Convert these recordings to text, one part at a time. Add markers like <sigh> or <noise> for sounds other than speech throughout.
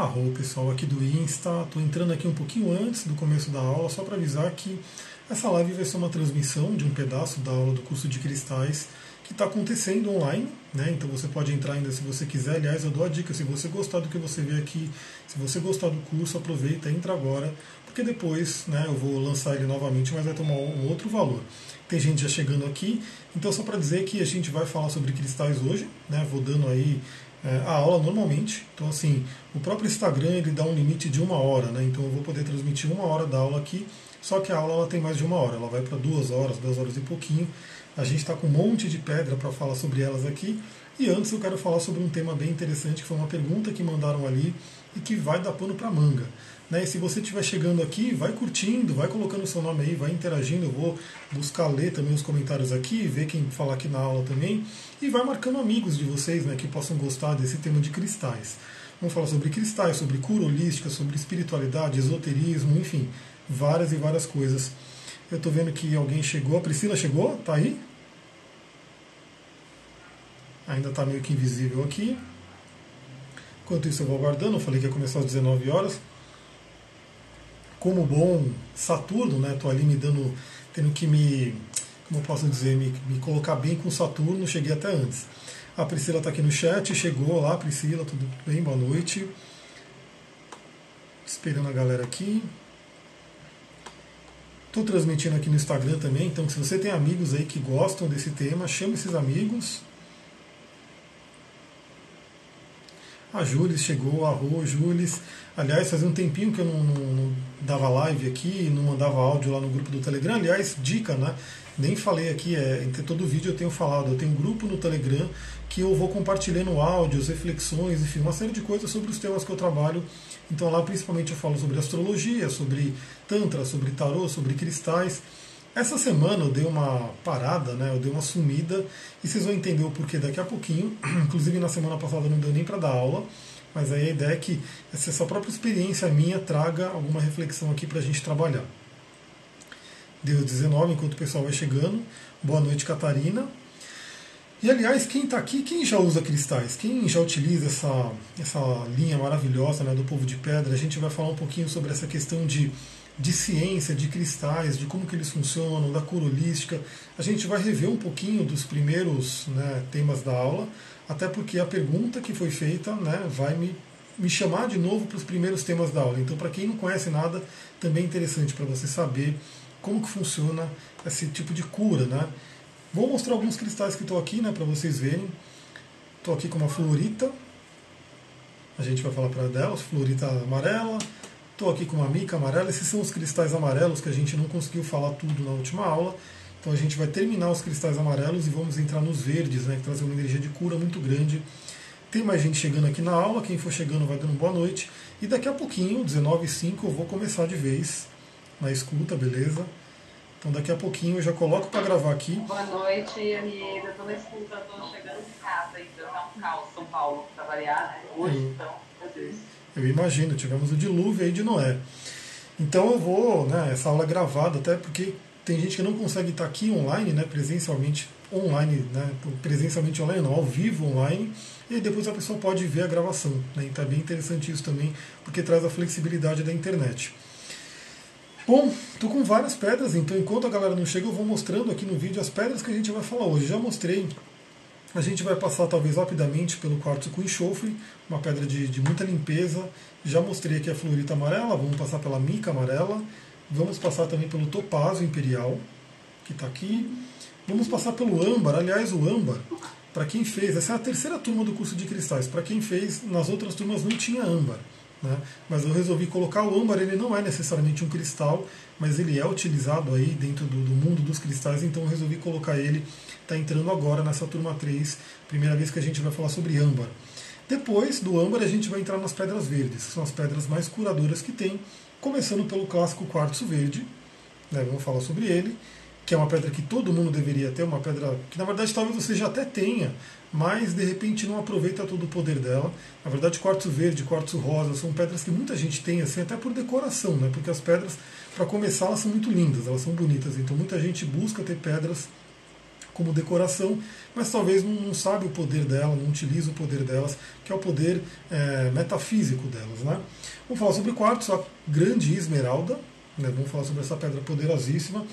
Arro, pessoal aqui do Insta. Estou entrando aqui um pouquinho antes do começo da aula, só para avisar que essa live vai ser uma transmissão de um pedaço da aula do curso de cristais que está acontecendo online, né? Então você pode entrar ainda se você quiser. Aliás, eu dou a dica: se você gostar do que você vê aqui, se você gostar do curso, aproveita, entra agora, porque depois, né? Eu vou lançar ele novamente, mas vai tomar um outro valor. Tem gente já chegando aqui, então só para dizer que a gente vai falar sobre cristais hoje, né? Vou dando aí a aula normalmente. Então, assim, o próprio Instagram ele dá um limite de uma hora, né? Então, eu vou poder transmitir uma hora da aula aqui. Só que a aula ela tem mais de uma hora, ela vai para duas horas, duas horas e pouquinho. A gente está com um monte de pedra para falar sobre elas aqui. E antes eu quero falar sobre um tema bem interessante, que foi uma pergunta que mandaram ali e que vai dar pano para manga. Né? E se você estiver chegando aqui, vai curtindo, vai colocando o seu nome aí, vai interagindo. Eu vou buscar ler também os comentários aqui, ver quem fala aqui na aula também. E vai marcando amigos de vocês né, que possam gostar desse tema de cristais. Vamos falar sobre cristais, sobre cura holística, sobre espiritualidade, esoterismo, enfim, várias e várias coisas. Eu estou vendo que alguém chegou. A Priscila chegou? Tá aí? Ainda está meio que invisível aqui. Enquanto isso eu vou aguardando, eu falei que ia começar às 19 horas. Como bom Saturno, né? Estou ali me dando, tendo que me, como eu posso dizer, me, me colocar bem com Saturno, cheguei até antes. A Priscila está aqui no chat, chegou lá, Priscila, tudo bem? Boa noite. Esperando a galera aqui. Estou transmitindo aqui no Instagram também, então se você tem amigos aí que gostam desse tema, chame esses amigos. A Júlis chegou, a Rô, Júlis. Aliás, fazia um tempinho que eu não, não, não, dava live aqui, não mandava áudio lá no grupo do Telegram. Aliás, dica, né? Nem falei aqui, é, em todo vídeo eu tenho falado. Eu tenho um grupo no Telegram que eu vou compartilhando áudios, reflexões, enfim, uma série de coisas sobre os temas que eu trabalho então lá principalmente eu falo sobre astrologia, sobre tantra, sobre tarô, sobre cristais. Essa semana eu dei uma parada, né? Eu dei uma sumida e vocês vão entender o porquê daqui a pouquinho. <clears throat> Inclusive na semana passada não deu nem para dar aula, mas aí a ideia é que essa própria experiência minha traga alguma reflexão aqui para a gente trabalhar. Deu 19 enquanto o pessoal vai chegando. Boa noite, Catarina. E aliás, quem está aqui, quem já usa cristais, quem já utiliza essa, essa linha maravilhosa né, do povo de pedra, a gente vai falar um pouquinho sobre essa questão de, de ciência, de cristais, de como que eles funcionam, da cura holística. A gente vai rever um pouquinho dos primeiros né, temas da aula, até porque a pergunta que foi feita né, vai me, me chamar de novo para os primeiros temas da aula. Então, para quem não conhece nada, também é interessante para você saber como que funciona esse tipo de cura, né? Vou mostrar alguns cristais que estão aqui, né, para vocês verem. Estou aqui com uma fluorita. A gente vai falar para dela, fluorita amarela. Estou aqui com uma mica amarela. Esses são os cristais amarelos que a gente não conseguiu falar tudo na última aula. Então a gente vai terminar os cristais amarelos e vamos entrar nos verdes, né, que trazem uma energia de cura muito grande. Tem mais gente chegando aqui na aula, quem for chegando vai dando boa noite. E daqui a pouquinho, 19h05, eu vou começar de vez na escuta, beleza? Então daqui a pouquinho eu já coloco para gravar aqui. Boa noite, amiga. Estou na escuta, estou chegando de casa, então é um caos São Paulo, para variar, né? Hoje, eu, então, meu Deus. Eu imagino, tivemos o dilúvio aí de Noé. Então eu vou, né, essa aula é gravada, até porque tem gente que não consegue estar aqui online, né, presencialmente online, né, presencialmente online não, ao vivo online, e depois a pessoa pode ver a gravação. Né, então é bem interessante isso também, porque traz a flexibilidade da internet. Bom, tô com várias pedras, então enquanto a galera não chega, eu vou mostrando aqui no vídeo as pedras que a gente vai falar hoje. Já mostrei, a gente vai passar talvez rapidamente pelo quartzo com enxofre, uma pedra de, de muita limpeza. Já mostrei aqui a fluorita amarela, vamos passar pela mica amarela. Vamos passar também pelo topázio imperial, que está aqui. Vamos passar pelo âmbar, aliás, o âmbar, para quem fez, essa é a terceira turma do curso de cristais, para quem fez, nas outras turmas não tinha âmbar. Né? Mas eu resolvi colocar o âmbar, ele não é necessariamente um cristal, mas ele é utilizado aí dentro do, do mundo dos cristais, então eu resolvi colocar ele, está entrando agora nessa turma 3, primeira vez que a gente vai falar sobre âmbar. Depois do âmbar a gente vai entrar nas pedras verdes, que são as pedras mais curadoras que tem, começando pelo clássico quartzo verde, né? vamos falar sobre ele, que é uma pedra que todo mundo deveria ter, uma pedra que na verdade talvez você já até tenha, mas de repente não aproveita todo o poder dela. Na verdade, quartzo verde, quartzo rosa são pedras que muita gente tem, assim, até por decoração, né? porque as pedras, para começar, elas são muito lindas, elas são bonitas, então muita gente busca ter pedras como decoração, mas talvez não, não sabe o poder dela, não utiliza o poder delas, que é o poder é, metafísico delas. Né? Vamos falar sobre quartzo, a grande esmeralda, né? vamos falar sobre essa pedra poderosíssima,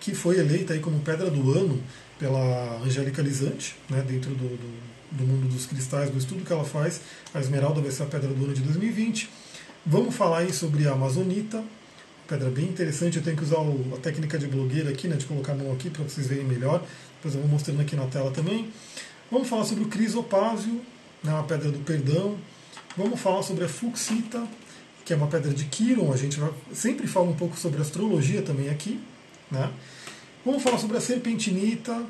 que foi eleita aí como pedra do ano pela Angélica Lisante, né? dentro do, do, do mundo dos cristais, do estudo que ela faz. A esmeralda vai ser a pedra do ano de 2020. Vamos falar aí sobre a amazonita, pedra bem interessante. Eu tenho que usar a técnica de blogueira aqui, né, de colocar a mão aqui para vocês verem melhor. Depois eu vou mostrando aqui na tela também. Vamos falar sobre o crisopásio, né, uma pedra do perdão. Vamos falar sobre a fuxita, que é uma pedra de Quiron. A gente sempre fala um pouco sobre astrologia também aqui. Né? Vamos falar sobre a serpentinita,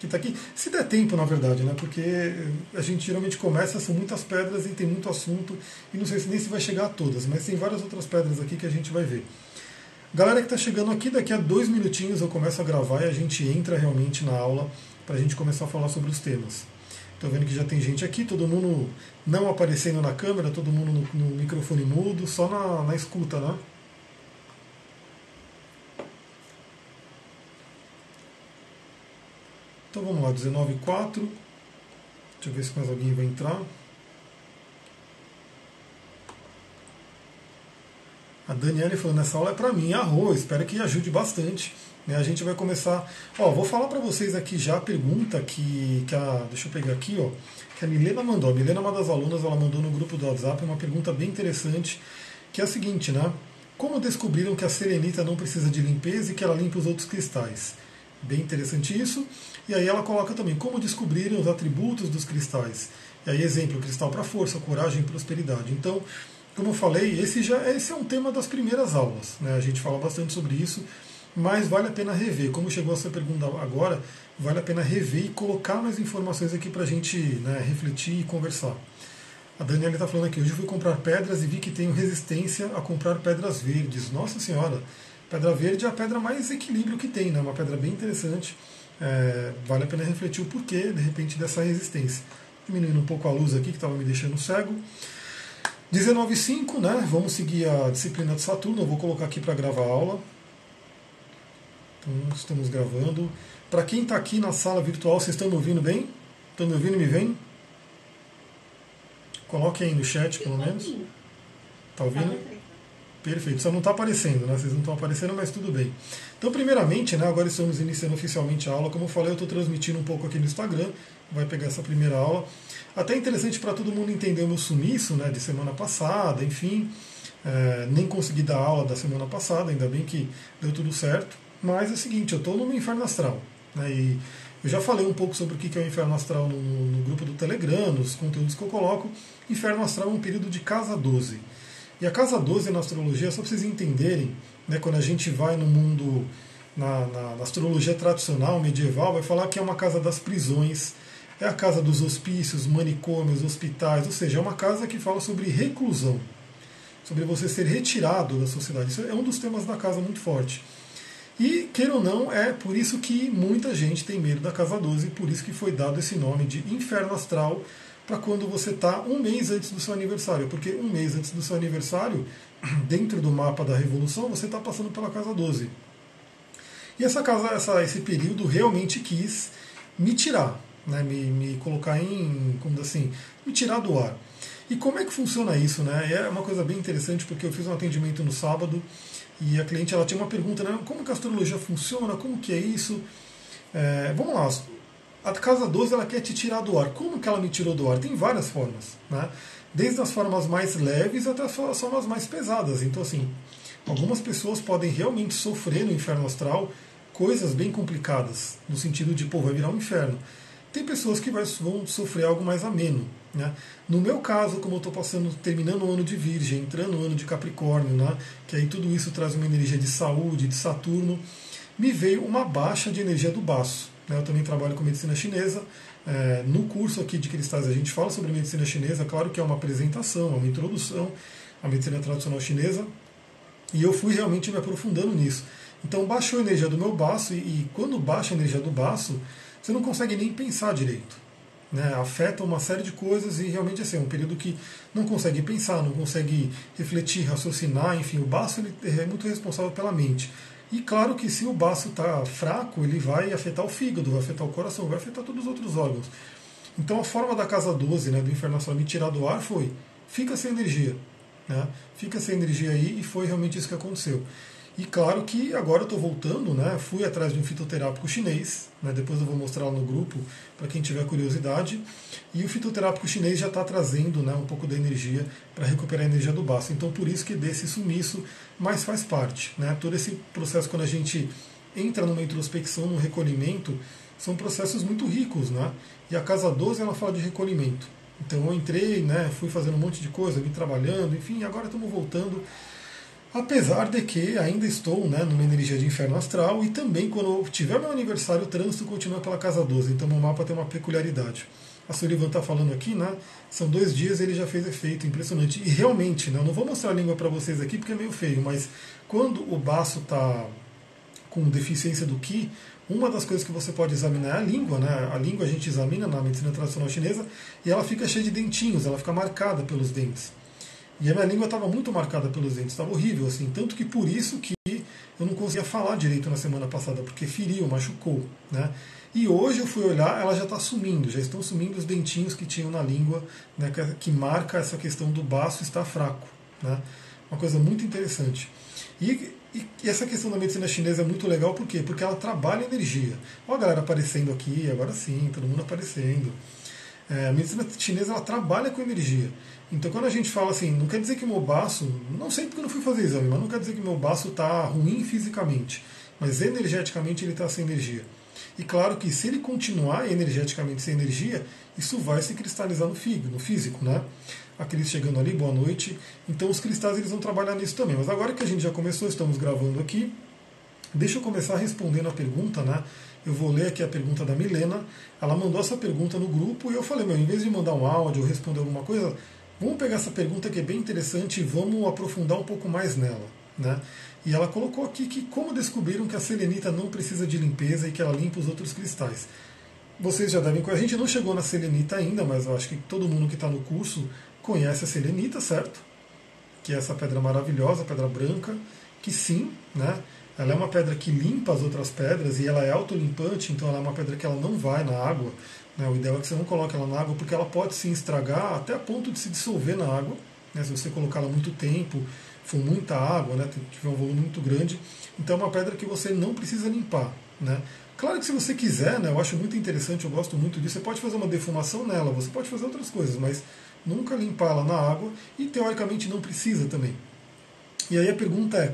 que está aqui. Se der tempo, na verdade, né? Porque a gente geralmente começa, são muitas pedras e tem muito assunto, e não sei se nem se vai chegar a todas, mas tem várias outras pedras aqui que a gente vai ver. Galera que está chegando aqui, daqui a dois minutinhos eu começo a gravar e a gente entra realmente na aula para a gente começar a falar sobre os temas. Estou vendo que já tem gente aqui, todo mundo não aparecendo na câmera, todo mundo no, no microfone mudo, só na, na escuta, né? Então vamos lá, 19.4. Deixa eu ver se mais alguém vai entrar. A Daniela falou, nessa aula é para mim, arroz, espero que ajude bastante. Né? A gente vai começar. Ó, vou falar para vocês aqui já a pergunta que, que a. Deixa eu pegar aqui, ó. Que a Milena mandou. A Milena é uma das alunas, ela mandou no grupo do WhatsApp uma pergunta bem interessante, que é a seguinte, né? Como descobriram que a selenita não precisa de limpeza e que ela limpa os outros cristais? Bem interessante isso. E aí ela coloca também como descobriram os atributos dos cristais. E aí, exemplo, cristal para força, coragem prosperidade. Então, como eu falei, esse já esse é um tema das primeiras aulas. Né? A gente fala bastante sobre isso, mas vale a pena rever. Como chegou essa pergunta agora, vale a pena rever e colocar mais informações aqui para a gente né, refletir e conversar. A Daniela está falando aqui, hoje fui comprar pedras e vi que tenho resistência a comprar pedras verdes. Nossa Senhora, pedra verde é a pedra mais equilíbrio que tem, né? uma pedra bem interessante é, vale a pena refletir o porquê, de repente, dessa resistência. Diminuindo um pouco a luz aqui, que estava me deixando cego. 19.5, né? Vamos seguir a disciplina de Saturno. Eu vou colocar aqui para gravar a aula. Então, estamos gravando. Para quem está aqui na sala virtual, vocês estão me ouvindo bem? Estão me ouvindo e me vêm? Coloque aí no chat, pelo menos. Está ouvindo? Perfeito, só não está aparecendo, né? Vocês não estão aparecendo, mas tudo bem. Então, primeiramente, né, agora estamos iniciando oficialmente a aula. Como eu falei, eu estou transmitindo um pouco aqui no Instagram, vai pegar essa primeira aula. Até interessante para todo mundo entender o meu sumiço né, de semana passada, enfim. É, nem consegui dar aula da semana passada, ainda bem que deu tudo certo. Mas é o seguinte, eu estou no inferno astral. Né, e eu já falei um pouco sobre o que é o inferno astral no, no grupo do Telegram, nos conteúdos que eu coloco. Inferno astral é um período de casa 12. E a casa 12 na astrologia, só para vocês entenderem, né, quando a gente vai no mundo, na, na, na, astrologia tradicional, medieval, vai falar que é uma casa das prisões, é a casa dos hospícios, manicômios, hospitais, ou seja, é uma casa que fala sobre reclusão, sobre você ser retirado da sociedade. Isso é um dos temas da casa muito forte. E, queira ou não, é por isso que muita gente tem medo da casa 12, por isso que foi dado esse nome de inferno astral, para quando você está um mês antes do seu aniversário, porque um mês antes do seu aniversário, <clears throat> dentro do mapa da Revolução, você está passando pela casa 12. E essa casa, essa, esse período realmente quis me tirar, né, me, me colocar em, como assim, me tirar do ar. E como é que funciona isso? Né? É uma coisa bem interessante porque eu fiz um atendimento no sábado e a cliente ela tinha uma pergunta, né? como que a astrologia funciona, como que é isso? É, vamos lá, a casa 12 ela quer te tirar do ar. Como que ela me tirou do ar? Tem várias formas, né? Desde as formas mais leves até as formas mais pesadas. Então, assim, algumas pessoas podem realmente sofrer no inferno astral coisas bem complicadas, no sentido de, pô, vai virar um inferno. Tem pessoas que vão sofrer algo mais ameno. Né? No meu caso, como eu estou passando, terminando o ano de Virgem, entrando no ano de Capricórnio, né? que aí tudo isso traz uma energia de saúde, de Saturno, me veio uma baixa de energia do baço. Né? Eu também trabalho com medicina chinesa. É, no curso aqui de cristais a gente fala sobre medicina chinesa, claro que é uma apresentação, é uma introdução à medicina tradicional chinesa, e eu fui realmente me aprofundando nisso. Então baixou a energia do meu baço, e, e quando baixa a energia do baço, você não consegue nem pensar direito. Né? Afeta uma série de coisas e realmente assim, é um período que não consegue pensar, não consegue refletir, raciocinar, enfim, o baço ele é muito responsável pela mente. E claro que se o baço está fraco, ele vai afetar o fígado, vai afetar o coração, vai afetar todos os outros órgãos. Então a forma da casa 12, né, do Inferno Astral me tirar do ar foi, fica sem energia. Né? Fica sem energia aí e foi realmente isso que aconteceu. E claro que agora eu estou voltando, né? Fui atrás de um fitoterápico chinês, né? depois eu vou mostrar lá no grupo para quem tiver curiosidade. E o fitoterápico chinês já está trazendo né, um pouco da energia para recuperar a energia do baço. Então por isso que desse sumiço, mas faz parte. Né? Todo esse processo quando a gente entra numa introspecção, num recolhimento, são processos muito ricos, né? E a casa 12 ela fala de recolhimento. Então eu entrei, né, fui fazendo um monte de coisa, vim trabalhando, enfim, agora estamos voltando. Apesar de que ainda estou né, numa energia de inferno astral e também quando tiver meu aniversário, o trânsito continua pela casa 12. Então o mapa tem uma peculiaridade. A Sullivan está falando aqui, né? São dois dias ele já fez efeito impressionante. E realmente, né, eu não vou mostrar a língua para vocês aqui porque é meio feio, mas quando o baço está com deficiência do Ki, uma das coisas que você pode examinar é a língua, né? A língua a gente examina na medicina tradicional chinesa e ela fica cheia de dentinhos, ela fica marcada pelos dentes. E a minha língua estava muito marcada pelos dentes, estava horrível, assim, tanto que por isso que eu não conseguia falar direito na semana passada, porque feriu, machucou, né? E hoje eu fui olhar, ela já está sumindo, já estão sumindo os dentinhos que tinham na língua, né, que, marca essa questão do baço estar fraco, né? Uma coisa muito interessante. E e, essa questão da medicina chinesa é muito legal, por quê? Porque ela trabalha energia. Olha a galera aparecendo aqui, agora sim, todo mundo aparecendo. É, a medicina chinesa ela trabalha com energia. Então quando a gente fala assim, não quer dizer que meu baço, não sei porque eu não fui fazer exame, mas não quer dizer que meu baço está ruim fisicamente, mas energeticamente ele está sem energia. E claro que se ele continuar energeticamente sem energia, isso vai se cristalizar no fígado, no físico, né? a Cris chegando ali, boa noite. Então os cristais eles vão trabalhar nisso também. Mas agora que a gente já começou, estamos gravando aqui, deixa eu começar respondendo a pergunta, né? Eu vou ler aqui a pergunta da Milena. Ela mandou essa pergunta no grupo e eu falei, meu, em vez de mandar um áudio ou responder alguma coisa, vamos pegar essa pergunta que é bem interessante e vamos aprofundar um pouco mais nela, né? E ela colocou aqui que como descobriram que a selenita não precisa de limpeza e que ela limpa os outros cristais. Vocês já devem. A gente não chegou na selenita ainda, mas eu acho que todo mundo que está no curso conhece a selenita, certo? Que é essa pedra maravilhosa, pedra branca, que sim, né? Ela é uma pedra que limpa as outras pedras e ela é autolimpante, então ela é uma pedra que ela não vai na água. Né? O ideal é que você não coloque ela na água, porque ela pode se estragar até a ponto de se dissolver na água. Né? Se você colocar ela muito tempo, for muita água, né? tiver um volume muito grande. Então é uma pedra que você não precisa limpar. Né? Claro que se você quiser, né, eu acho muito interessante, eu gosto muito disso, você pode fazer uma defumação nela, você pode fazer outras coisas, mas nunca limpá-la na água e teoricamente não precisa também. E aí a pergunta é: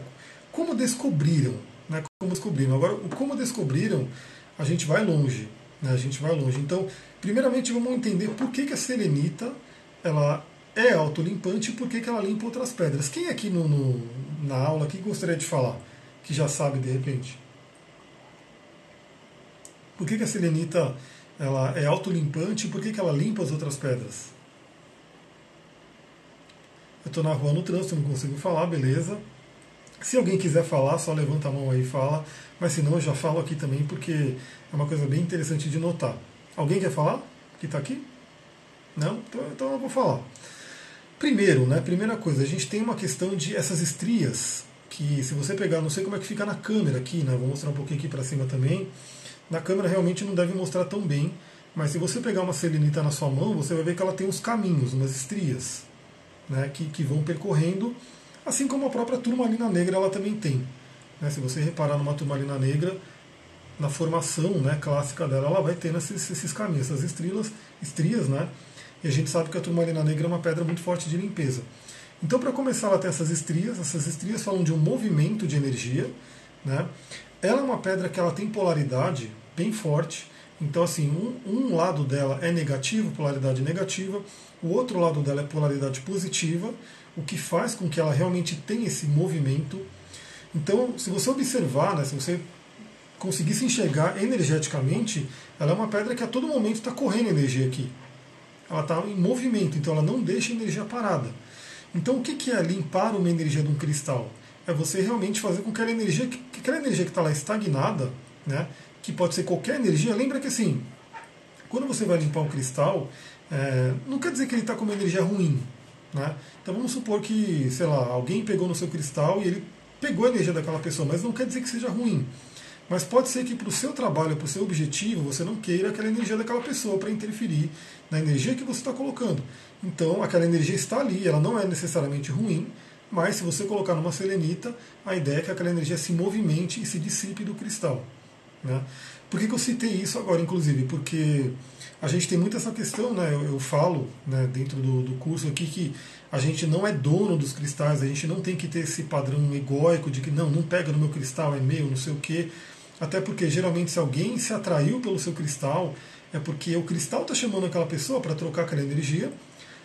como descobriram? Né, como descobriram? Agora, o como descobriram, a gente vai longe. Né, a gente vai longe. Então, primeiramente vamos entender por que, que a selenita ela é autolimpante e por que, que ela limpa outras pedras. Quem aqui no, no, na aula que gostaria de falar? Que já sabe de repente? Por que, que a selenita ela é autolimpante e por que, que ela limpa as outras pedras? Eu estou na rua no trânsito, não consigo falar, beleza. Se alguém quiser falar, só levanta a mão aí e fala. Mas se não, eu já falo aqui também, porque é uma coisa bem interessante de notar. Alguém quer falar? Que está aqui? Não? Então, então eu vou falar. Primeiro, né, primeira coisa, a gente tem uma questão de essas estrias, que se você pegar, não sei como é que fica na câmera aqui, né, vou mostrar um pouquinho aqui para cima também. Na câmera realmente não deve mostrar tão bem, mas se você pegar uma selenita na sua mão, você vai ver que ela tem uns caminhos, umas estrias né, que, que vão percorrendo, assim como a própria turmalina negra ela também tem. Né, se você reparar numa turmalina negra, na formação né, clássica dela, ela vai tendo esses, esses caminhos, essas estrias, estrias, né? E a gente sabe que a turmalina negra é uma pedra muito forte de limpeza. Então, para começar, ela tem essas estrias. Essas estrias falam de um movimento de energia. Né? Ela é uma pedra que ela tem polaridade bem forte. Então, assim, um, um lado dela é negativo, polaridade negativa, o outro lado dela é polaridade positiva, o que faz com que ela realmente tenha esse movimento. Então, se você observar, né, se você conseguir se enxergar energeticamente, ela é uma pedra que a todo momento está correndo energia aqui. Ela está em movimento, então ela não deixa energia parada. Então, o que é limpar uma energia de um cristal? É você realmente fazer com que aquela energia, que aquela energia que está lá estagnada, né, que pode ser qualquer energia, lembra que assim, quando você vai limpar um cristal, é, não quer dizer que ele está com uma energia ruim. Né? Então vamos supor que, sei lá, alguém pegou no seu cristal e ele pegou a energia daquela pessoa, mas não quer dizer que seja ruim. Mas pode ser que para o seu trabalho, para o seu objetivo, você não queira aquela energia daquela pessoa para interferir na energia que você está colocando. Então, aquela energia está ali, ela não é necessariamente ruim, mas se você colocar numa selenita, a ideia é que aquela energia se movimente e se dissipe do cristal. Né? Por que, que eu citei isso agora, inclusive? Porque a gente tem muito essa questão, né? Eu, eu falo né, dentro do, do, curso aqui que a gente não é dono dos cristais, a gente não tem que ter esse padrão egóico de que não, não pega no meu cristal, é meu, não sei o quê. Até porque geralmente se alguém se atraiu pelo seu cristal, é porque o cristal está chamando aquela pessoa para trocar aquela energia.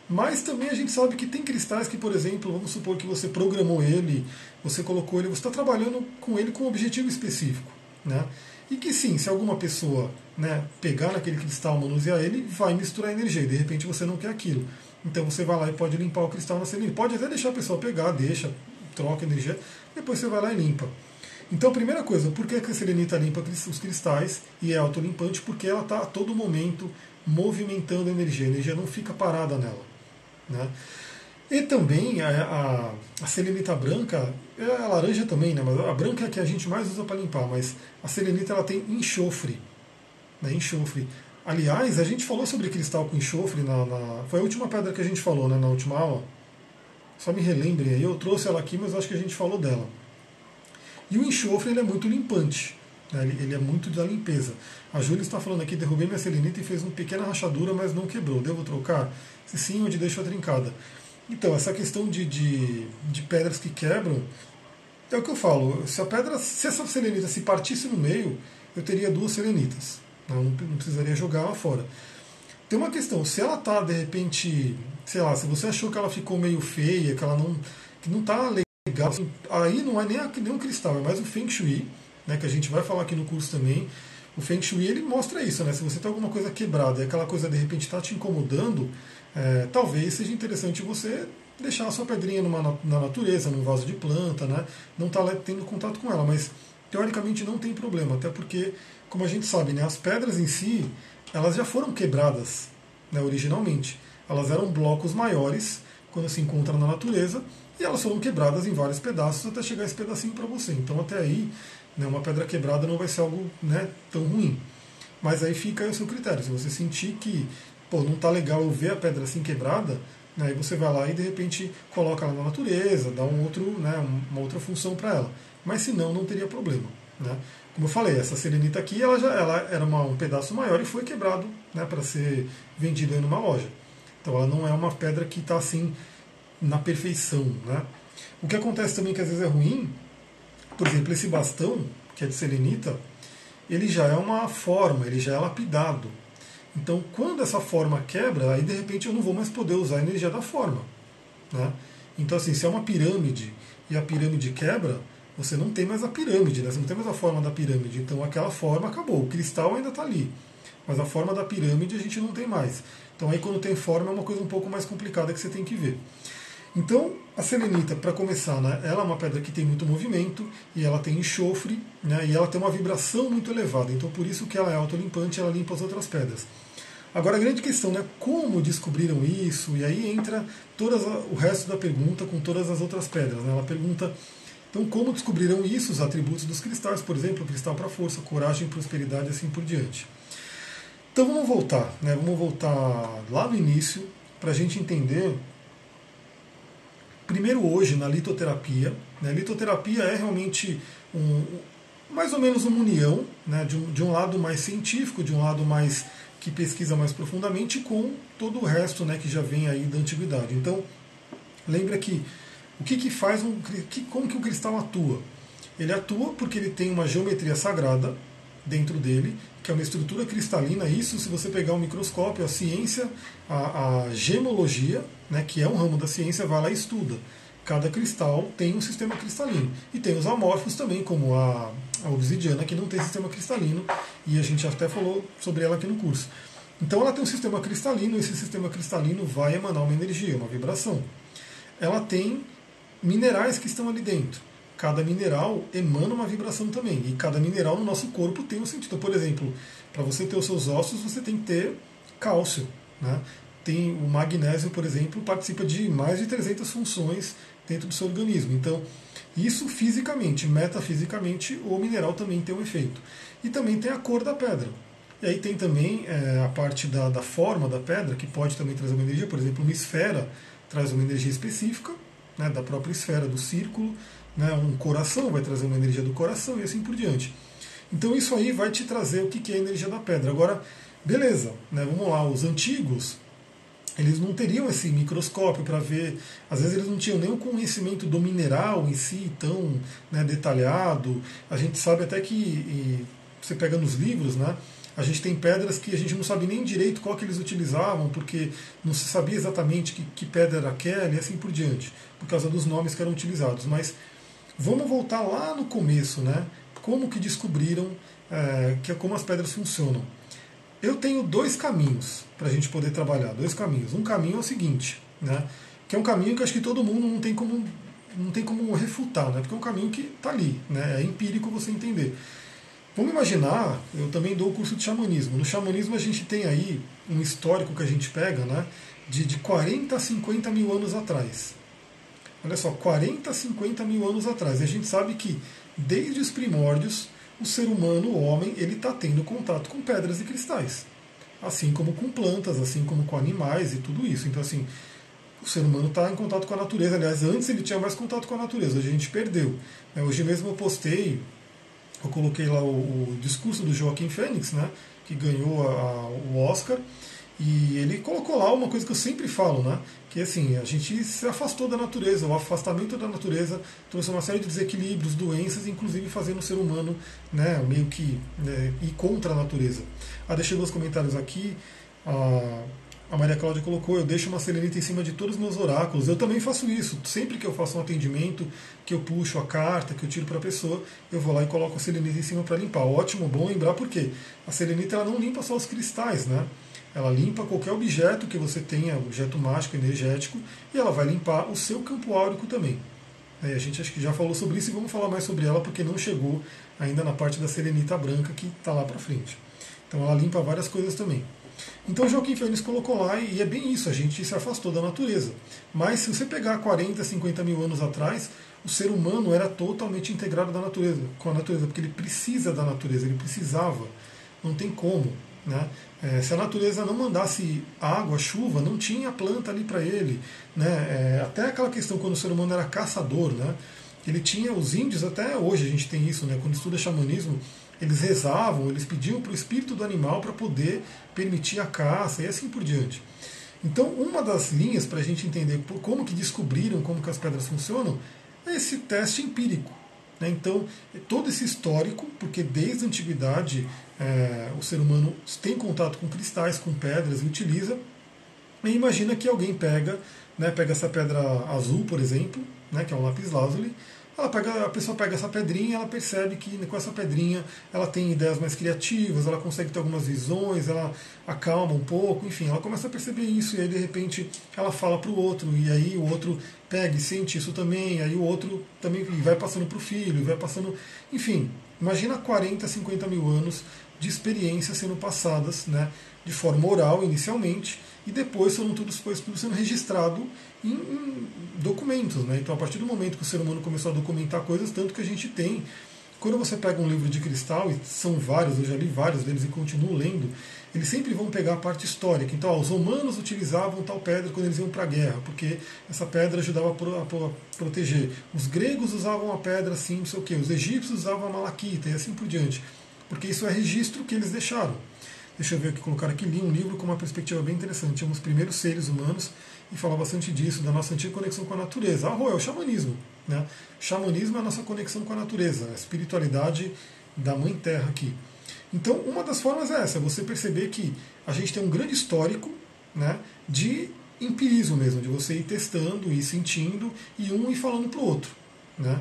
Mas também a gente sabe que tem cristais que, por exemplo, vamos supor que você programou ele, você colocou ele, você está trabalhando com ele com um objetivo específico. Né? E que sim, se alguma pessoa né, pegar naquele cristal, manusear ele, vai misturar energia, e de repente você não quer aquilo. Então você vai lá e pode limpar o cristal na selinha. Pode até deixar a pessoa pegar, deixa, troca energia, depois você vai lá e limpa. Então, primeira coisa, por que a selenita limpa os cristais e é autolimpante? Porque ela está a todo momento movimentando a energia, a energia não fica parada nela. Né? E também a, a, a, selenita branca, a laranja também, né? mas a branca é a que a gente mais usa para limpar, mas a selenita ela tem enxofre. Né? Enxofre. Aliás, a gente falou sobre cristal com enxofre, na, na, foi a última pedra que a gente falou né, na última aula. Só me relembrem aí, eu trouxe ela aqui, mas acho que a gente falou dela. E o enxofre ele é muito limpante, né? ele, é muito da limpeza. A Júlia está falando aqui, derrubei minha selenita e fez uma pequena rachadura, mas não quebrou. Devo trocar? Se sim, onde deixou a trincada? Então, essa questão de, de, de, pedras que quebram, é o que eu falo. Se a pedra, se essa selenita se partisse no meio, eu teria duas selenitas. Não, não precisaria jogar ela fora. Tem uma questão, se ela está de repente, sei lá, se você achou que ela ficou meio feia, que ela não, que não está legal. Assim, aí não é nem, a, um cristal, é mais o Feng Shui, né, que a gente vai falar aqui no curso também. O Feng Shui ele mostra isso, né? Se você tem alguma coisa quebrada e aquela coisa de repente está te incomodando, é, talvez seja interessante você deixar a sua pedrinha numa, na natureza, num vaso de planta, né? Não está tendo contato com ela, mas teoricamente não tem problema, até porque, como a gente sabe, né, as pedras em si, elas já foram quebradas né, originalmente. Elas eram blocos maiores quando se encontram na natureza e elas foram quebradas em vários pedaços até chegar esse pedacinho para você. Então até aí, né, uma pedra quebrada não vai ser algo né, tão ruim. Mas aí fica aí o seu critério. Se você sentir que pô, não está legal eu ver a pedra assim quebrada, aí você vai lá e de repente coloca ela na natureza, dá um outro, né, uma outra função para ela. Mas se não, teria problema. Né? Como eu falei, essa serenita aqui ela já ela era uma, um pedaço maior e foi quebrado né, para ser vendido em uma loja. Então ela não é uma pedra que está assim na perfeição. Né? O que acontece também que às vezes é ruim, por exemplo, esse bastão, que é de selenita, ele já é uma forma, ele já é lapidado. Então, quando essa forma quebra, aí de repente eu não vou mais poder usar a energia da forma. Né? Então, assim, se é uma pirâmide e a pirâmide quebra, você não tem mais a pirâmide, né? você não tem mais a forma da pirâmide. Então, aquela forma acabou. O cristal ainda está ali, mas a forma da pirâmide a gente não tem mais. Então, aí quando tem forma é uma coisa um pouco mais complicada que você tem que ver. Então, a selenita, para começar, né, ela é uma pedra que tem muito movimento e ela tem enxofre né, e ela tem uma vibração muito elevada. Então, por isso que ela é autolimpante, ela limpa as outras pedras. Agora, a grande questão é né, como descobriram isso, e aí entra todas a, o resto da pergunta com todas as outras pedras. Né? Ela pergunta, então, como descobriram isso, os atributos dos cristais, por exemplo, cristal para força, coragem, prosperidade e assim por diante. Então, vamos voltar, né? vamos voltar lá no início para a gente entender primeiro hoje na litoterapia. Né? Litoterapia é realmente um, mais ou menos uma união né? de, um, de um lado mais científico, de um lado mais que pesquisa mais profundamente, com todo o resto né, que já vem aí da antiguidade. Então, lembra que o que, que faz um. Que, como que o cristal atua? Ele atua porque ele tem uma geometria sagrada dentro dele, que é uma estrutura cristalina. Isso, se você pegar um microscópio, a ciência, a, a gemologia, né, que é um ramo da ciência, vai lá e estuda. Cada cristal tem um sistema cristalino. E tem os amorfos também, como a, a obsidiana, que não tem sistema cristalino, e a gente até falou sobre ela aqui no curso. Então ela tem um sistema cristalino, esse sistema cristalino vai emanar uma energia, uma vibração. Ela tem minerais que estão ali dentro. Cada mineral emana uma vibração também, e cada mineral no nosso corpo tem um sentido. Por exemplo, para você ter os seus ossos, você tem que ter cálcio. Né? tem o magnésio, por exemplo, participa de mais de 300 funções dentro do seu organismo. Então, isso fisicamente, metafisicamente, o mineral também tem um efeito. E também tem a cor da pedra. E aí tem também é, a parte da, da forma da pedra, que pode também trazer uma energia. Por exemplo, uma esfera traz uma energia específica, né, da própria esfera, do círculo. Né, um coração vai trazer uma energia do coração e assim por diante. Então isso aí vai te trazer o que é a energia da pedra. Agora, beleza, né, vamos lá, os antigos eles não teriam esse microscópio para ver, às vezes eles não tinham nem o conhecimento do mineral em si tão né, detalhado. A gente sabe até que, e, você pega nos livros, né, a gente tem pedras que a gente não sabe nem direito qual que eles utilizavam, porque não se sabia exatamente que, que pedra era aquela e assim por diante, por causa dos nomes que eram utilizados. Mas vamos voltar lá no começo, né? Como que descobriram é, que como as pedras funcionam? Eu tenho dois caminhos para a gente poder trabalhar, dois caminhos. Um caminho é o seguinte, né, que é um caminho que acho que todo mundo não tem como, não tem como refutar, né, porque é um caminho que está ali, né, é empírico você entender. Vamos imaginar, eu também dou o curso de xamanismo. No xamanismo a gente tem aí um histórico que a gente pega né, de, de 40 a 50 mil anos atrás. Olha só, 40 a 50 mil anos atrás. E a gente sabe que desde os primórdios o ser humano, o homem, ele está tendo contato com pedras e cristais. Assim como com plantas, assim como com animais e tudo isso. Então, assim, o ser humano está em contato com a natureza. Aliás, antes ele tinha mais contato com a natureza, hoje a gente perdeu. É, hoje mesmo eu postei, eu coloquei lá o, o discurso do Joaquim Fênix, né, que ganhou a, o Oscar, e ele colocou lá uma coisa que eu sempre falo, né? Que assim, a gente se afastou da natureza, o afastamento da natureza trouxe uma série de desequilíbrios, doenças, inclusive fazendo o ser humano né, meio que né, ir contra a natureza. Ah, deixei meus comentários aqui. A, Maria Cláudia colocou, eu deixo uma selenita em cima de todos os meus oráculos. Eu também faço isso. Sempre que eu faço um atendimento, que eu puxo a carta, que eu tiro para a pessoa, eu vou lá e coloco a selenita em cima para limpar. Ótimo, bom lembrar, porque a selenita ela não limpa só os cristais, né? Ela limpa qualquer objeto que você tenha, objeto mágico, energético, e ela vai limpar o seu campo áurico também. A gente acho que já falou sobre isso e vamos falar mais sobre ela porque não chegou ainda na parte da serenita branca que está lá para frente. Então ela limpa várias coisas também. Então Joaquim Fênix colocou lá e é bem isso, a gente se afastou da natureza. Mas se você pegar 40, 50 mil anos atrás, o ser humano era totalmente integrado da natureza, com a natureza, porque ele precisa da natureza, ele precisava, não tem como. Né? É, se a natureza não mandasse água, chuva, não tinha planta ali para ele. Né? É, até aquela questão quando o ser humano era caçador, né? ele tinha os índios, até hoje a gente tem isso, né? quando estuda xamanismo, eles rezavam, eles pediam para o espírito do animal para poder permitir a caça e assim por diante. Então, uma das linhas para a gente entender como que descobriram como que as pedras funcionam é esse teste empírico. Né? Então, todo esse histórico, porque desde a antiguidade é, o ser humano tem contato com cristais, com pedras e utiliza, e imagina que alguém pega, né, pega essa pedra azul, por exemplo, né, que é um lápis lazuli, ela pega, a pessoa pega essa pedrinha ela percebe que com essa pedrinha ela tem ideias mais criativas, ela consegue ter algumas visões, ela acalma um pouco, enfim, ela começa a perceber isso e aí de repente ela fala para o outro e aí o outro pega e sente isso também, aí o outro também vai passando para o filho, vai passando, enfim, imagina 40, 50 mil anos de experiências sendo passadas, né, de forma oral inicialmente e depois foram tudo, foi tudo sendo registrado em, em, documentos. Né? Então, a partir do momento que o ser humano começou a documentar coisas, tanto que a gente tem. Quando você pega um livro de cristal, e são vários, eu já li vários deles e continuo lendo, eles sempre vão pegar a parte histórica. Então, ó, os romanos utilizavam tal pedra quando eles iam para a guerra, porque essa pedra ajudava a, pro, a, a, proteger. Os gregos usavam a pedra assim, não sei o quê. Os egípcios usavam a malaquita e assim por diante. Porque isso é registro que eles deixaram. Deixa eu ver aqui, colocar aqui, li um livro com uma perspectiva bem interessante. Tinha os primeiros seres humanos e fala bastante disso, da nossa antiga conexão com a natureza. Ah, é o xamanismo. Né? Xamanismo é a nossa conexão com a natureza, a espiritualidade da Mãe Terra aqui. Então, uma das formas é essa, é você perceber que a gente tem um grande histórico né, de empirismo mesmo, de você ir testando, ir sentindo, e um ir falando para o outro. Né?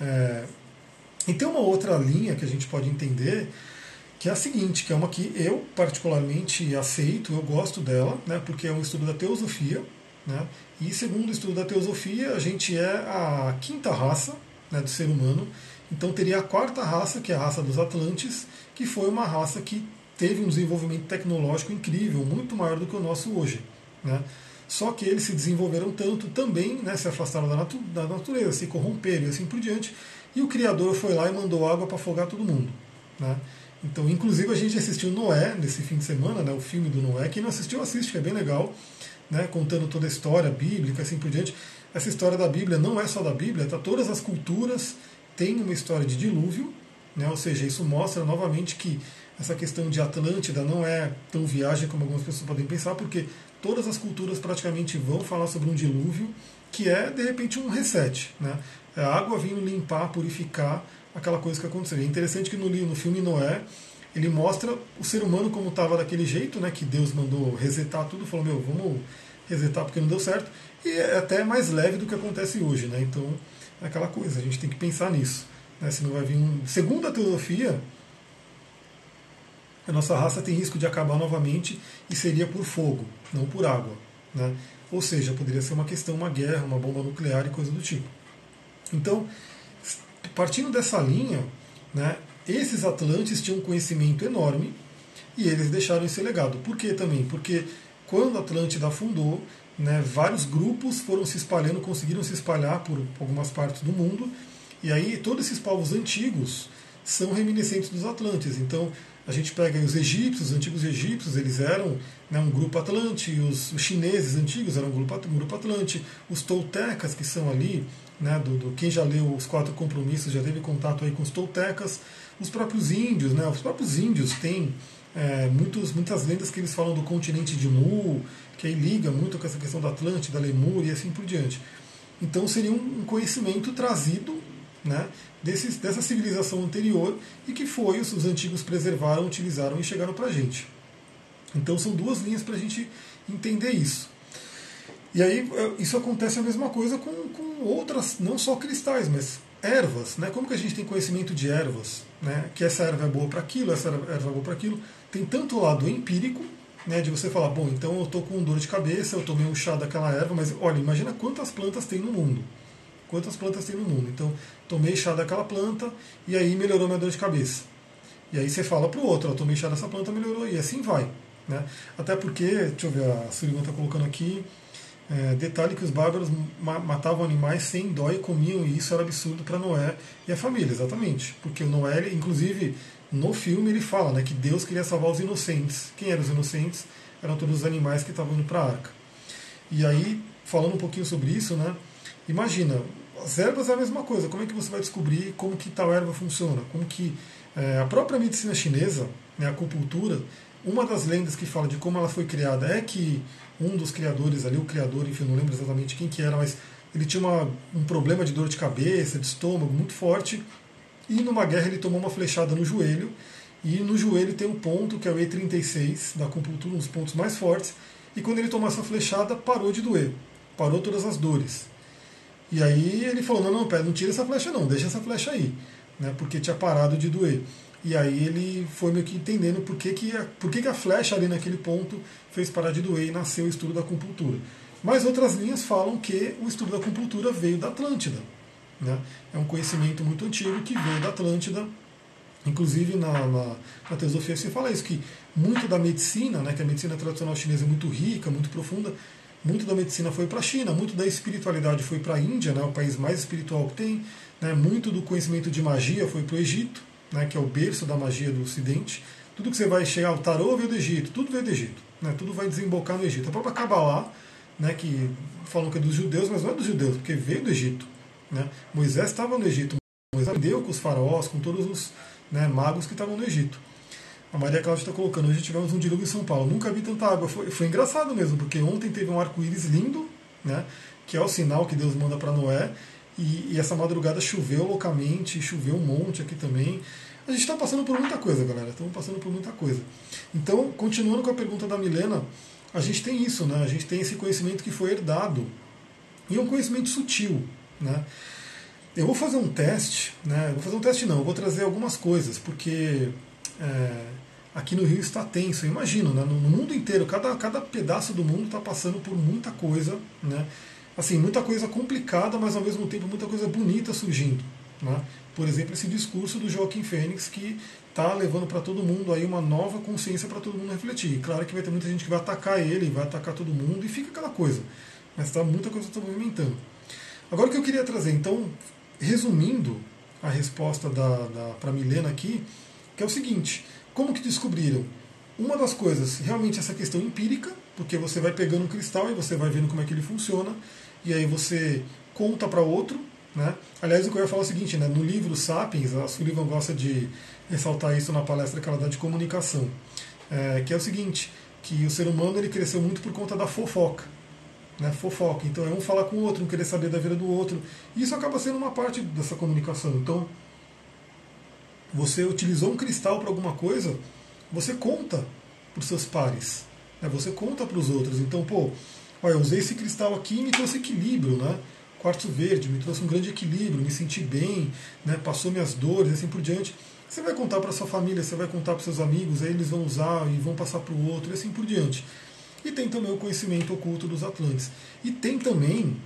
É, e tem uma outra linha que a gente pode entender, que é a seguinte, que é uma que eu particularmente aceito, eu gosto dela, né, porque é um estudo da teosofia, né? E segundo o estudo da teosofia, a gente é a quinta raça né, do ser humano. Então teria a quarta raça, que é a raça dos Atlantes, que foi uma raça que teve um desenvolvimento tecnológico incrível, muito maior do que o nosso hoje. Né? Só que eles se desenvolveram tanto, também né, se afastaram da, natu da natureza, se corromperam e assim por diante. E o Criador foi lá e mandou água para afogar todo mundo. Né? Então, inclusive, a gente assistiu Noé nesse fim de semana, né, o filme do Noé. Quem não assistiu, assiste, que é bem legal, né, contando toda a história bíblica, assim por diante. Essa história da Bíblia não é só da Bíblia, tá? todas as culturas têm uma história de dilúvio, né, ou seja, isso mostra novamente que essa questão de Atlântida não é tão viagem como algumas pessoas podem pensar, porque todas as culturas praticamente vão falar sobre um dilúvio, que é, de repente, um reset. Né? É a água vindo limpar, purificar aquela coisa que aconteceu. É interessante que no, no filme Noé, ele mostra o ser humano como estava daquele jeito, né, que Deus mandou resetar tudo, falou, meu, vamos resetar porque não deu certo, e é até mais leve do que acontece hoje. Né? Então, é aquela coisa, a gente tem que pensar nisso. Né? não vai vir um... Segundo a teosofia, a nossa raça tem risco de acabar novamente e seria por fogo, não por água. Né? Ou seja, poderia ser uma questão, uma guerra, uma bomba nuclear e coisa do tipo. Então, partindo dessa linha, né, esses atlantes tinham um conhecimento enorme e eles deixaram esse legado. Por quê também? Porque quando a Atlântida afundou, né, vários grupos foram se espalhando, conseguiram se espalhar por algumas partes do mundo, e aí todos esses povos antigos são reminiscentes dos Atlantes. Então, a gente pega os egípcios, os antigos egípcios, eles eram né, um grupo atlante, os, os, chineses antigos eram um grupo, um grupo atlante, os toltecas, que são ali, né, do, do, quem já leu os quatro compromissos já teve contato aí com os toltecas, os próprios índios, né, os próprios índios têm é, muitos, muitas lendas que eles falam do continente de Mu, que aí liga muito com essa questão da Atlântida, Lemur e assim por diante. Então seria um conhecimento trazido né, desses, dessa civilização anterior e que foi os, os antigos preservaram, utilizaram e chegaram para a gente. Então são duas linhas para a gente entender isso. E aí é, isso acontece a mesma coisa com, com outras, não só cristais, mas ervas. Né? Como que a gente tem conhecimento de ervas? Né? Que essa erva é boa para aquilo, essa erva é boa para aquilo. Tem tanto o lado empírico, né, de você falar, bom, então eu estou com dor de cabeça, eu tomei um chá daquela erva, mas olha, imagina quantas plantas tem no mundo quantas plantas tem no mundo. Então, tomei chá daquela planta e aí melhorou minha dor de cabeça. E aí você fala para o outro, eu tomei chá dessa planta, melhorou, e assim vai. Né? Até porque, deixa eu ver, a Sullivan está colocando aqui, é, detalhe que os bárbaros matavam animais sem dó e comiam, e isso era absurdo para Noé e a família, exatamente. Porque o Noé, inclusive, no filme ele fala né, que Deus queria salvar os inocentes. Quem eram os inocentes? Eram todos os animais que estavam indo para a arca. E aí, falando um pouquinho sobre isso, né, imagina, as ervas é a mesma coisa. Como é que você vai descobrir como que tal erva funciona? Como que é, a própria medicina chinesa, né, a acupuntura, uma das lendas que fala de como ela foi criada é que um dos criadores ali, o criador, enfim, não lembro exatamente quem que era, mas ele tinha uma, um problema de dor de cabeça, de estômago muito forte, e numa guerra ele tomou uma flechada no joelho, e no joelho tem um ponto que é o E36 da acupuntura, um dos pontos mais fortes, e quando ele tomou essa flechada, parou de doer, parou todas as dores. E aí ele falou, não, não, pera, não tira essa flecha não, deixa essa flecha aí, né, porque tinha parado de doer. E aí ele foi meio que entendendo por que, que, a, por que, que a flecha ali naquele ponto fez parar de doer e nasceu o estudo da acupuntura. Mas outras linhas falam que o estudo da acupuntura veio da Atlântida. Né? É um conhecimento muito antigo que veio da Atlântida. Inclusive na, na, na teosofia se fala isso, que muito da medicina, né, que a medicina tradicional chinesa é muito rica, muito profunda, muito da medicina foi para a China, muito da espiritualidade foi para a Índia, né, o país mais espiritual que tem, né, muito do conhecimento de magia foi para o Egito, né, que é o berço da magia do Ocidente. Tudo que você vai chegar, o tarô veio do Egito, tudo veio do Egito, né, tudo vai desembocar no Egito. A própria Kabbalah, né, que falam que é dos judeus, mas não é dos judeus, porque veio do Egito. Né. Moisés estava no Egito, Moisés aprendeu com os faraós, com todos os né, magos que estavam no Egito. A Maria Cláudia está colocando, hoje tivemos um dilúvio em São Paulo. Nunca vi tanta água. Foi, foi engraçado mesmo, porque ontem teve um arco-íris lindo, né, que é o sinal que Deus manda para Noé. E, e, essa madrugada choveu loucamente, choveu um monte aqui também. A gente está passando por muita coisa, galera. Estamos passando por muita coisa. Então, continuando com a pergunta da Milena, a gente tem isso, né? A gente tem esse conhecimento que foi herdado. E é um conhecimento sutil, né? Eu vou fazer um teste, né? vou fazer um teste não, eu vou trazer algumas coisas, porque é, aqui no Rio está tenso. Eu imagino, né? no, mundo inteiro, cada, cada pedaço do mundo está passando por muita coisa, né? Assim, muita coisa complicada, mas ao mesmo tempo muita coisa bonita surgindo. Né? Por exemplo, esse discurso do Joaquim Fênix que está levando para todo mundo aí uma nova consciência para todo mundo refletir. Claro que vai ter muita gente que vai atacar ele, vai atacar todo mundo e fica aquela coisa. Mas tá, muita coisa está movimentando. Agora o que eu queria trazer, então, resumindo a resposta da, da para Milena aqui, que é o seguinte: como que descobriram? Uma das coisas, realmente essa questão empírica, porque você vai pegando um cristal e você vai vendo como é que ele funciona, e aí você conta para outro. Né? Aliás, o que eu ia falar é o seguinte: né? no livro Sapiens, a Sullivan gosta de ressaltar isso na palestra que ela dá de comunicação, é, que é o seguinte: que o ser humano ele cresceu muito por conta da fofoca. Né, fofoca. Então é um falar com o outro, um querer saber da vida do outro. E isso acaba sendo uma parte dessa comunicação. Então, você utilizou um cristal para alguma coisa, você conta para os seus pares. Né, você conta para os outros. Então, pô, olha, eu usei esse cristal aqui e me trouxe equilíbrio, né? Quartzo verde me trouxe um grande equilíbrio, me senti bem, né? passou minhas dores, assim por diante. Você vai contar para sua família, você vai contar para seus amigos, aí eles vão usar e vão passar para o outro, e assim por diante. E tem também o conhecimento oculto dos Atlantes. E tem também,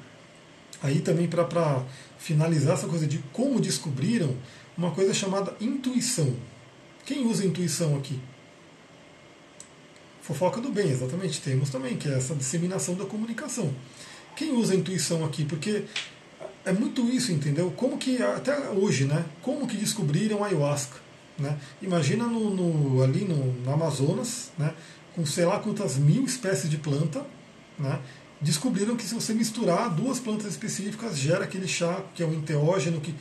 aí também para finalizar essa coisa de como descobriram, uma coisa chamada intuição. Quem usa intuição aqui? Fofoca do bem, exatamente. Temos também, que é essa disseminação da comunicação. Quem usa intuição aqui? Porque é muito isso, entendeu? Como que, até hoje, né? Como que descobriram a ayahuasca? Né? Imagina no, no ali no, no, Amazonas, né? com sei lá quantas mil espécies de planta, né? descobriram que se você misturar duas plantas específicas, gera aquele chá que é um enteógeno que.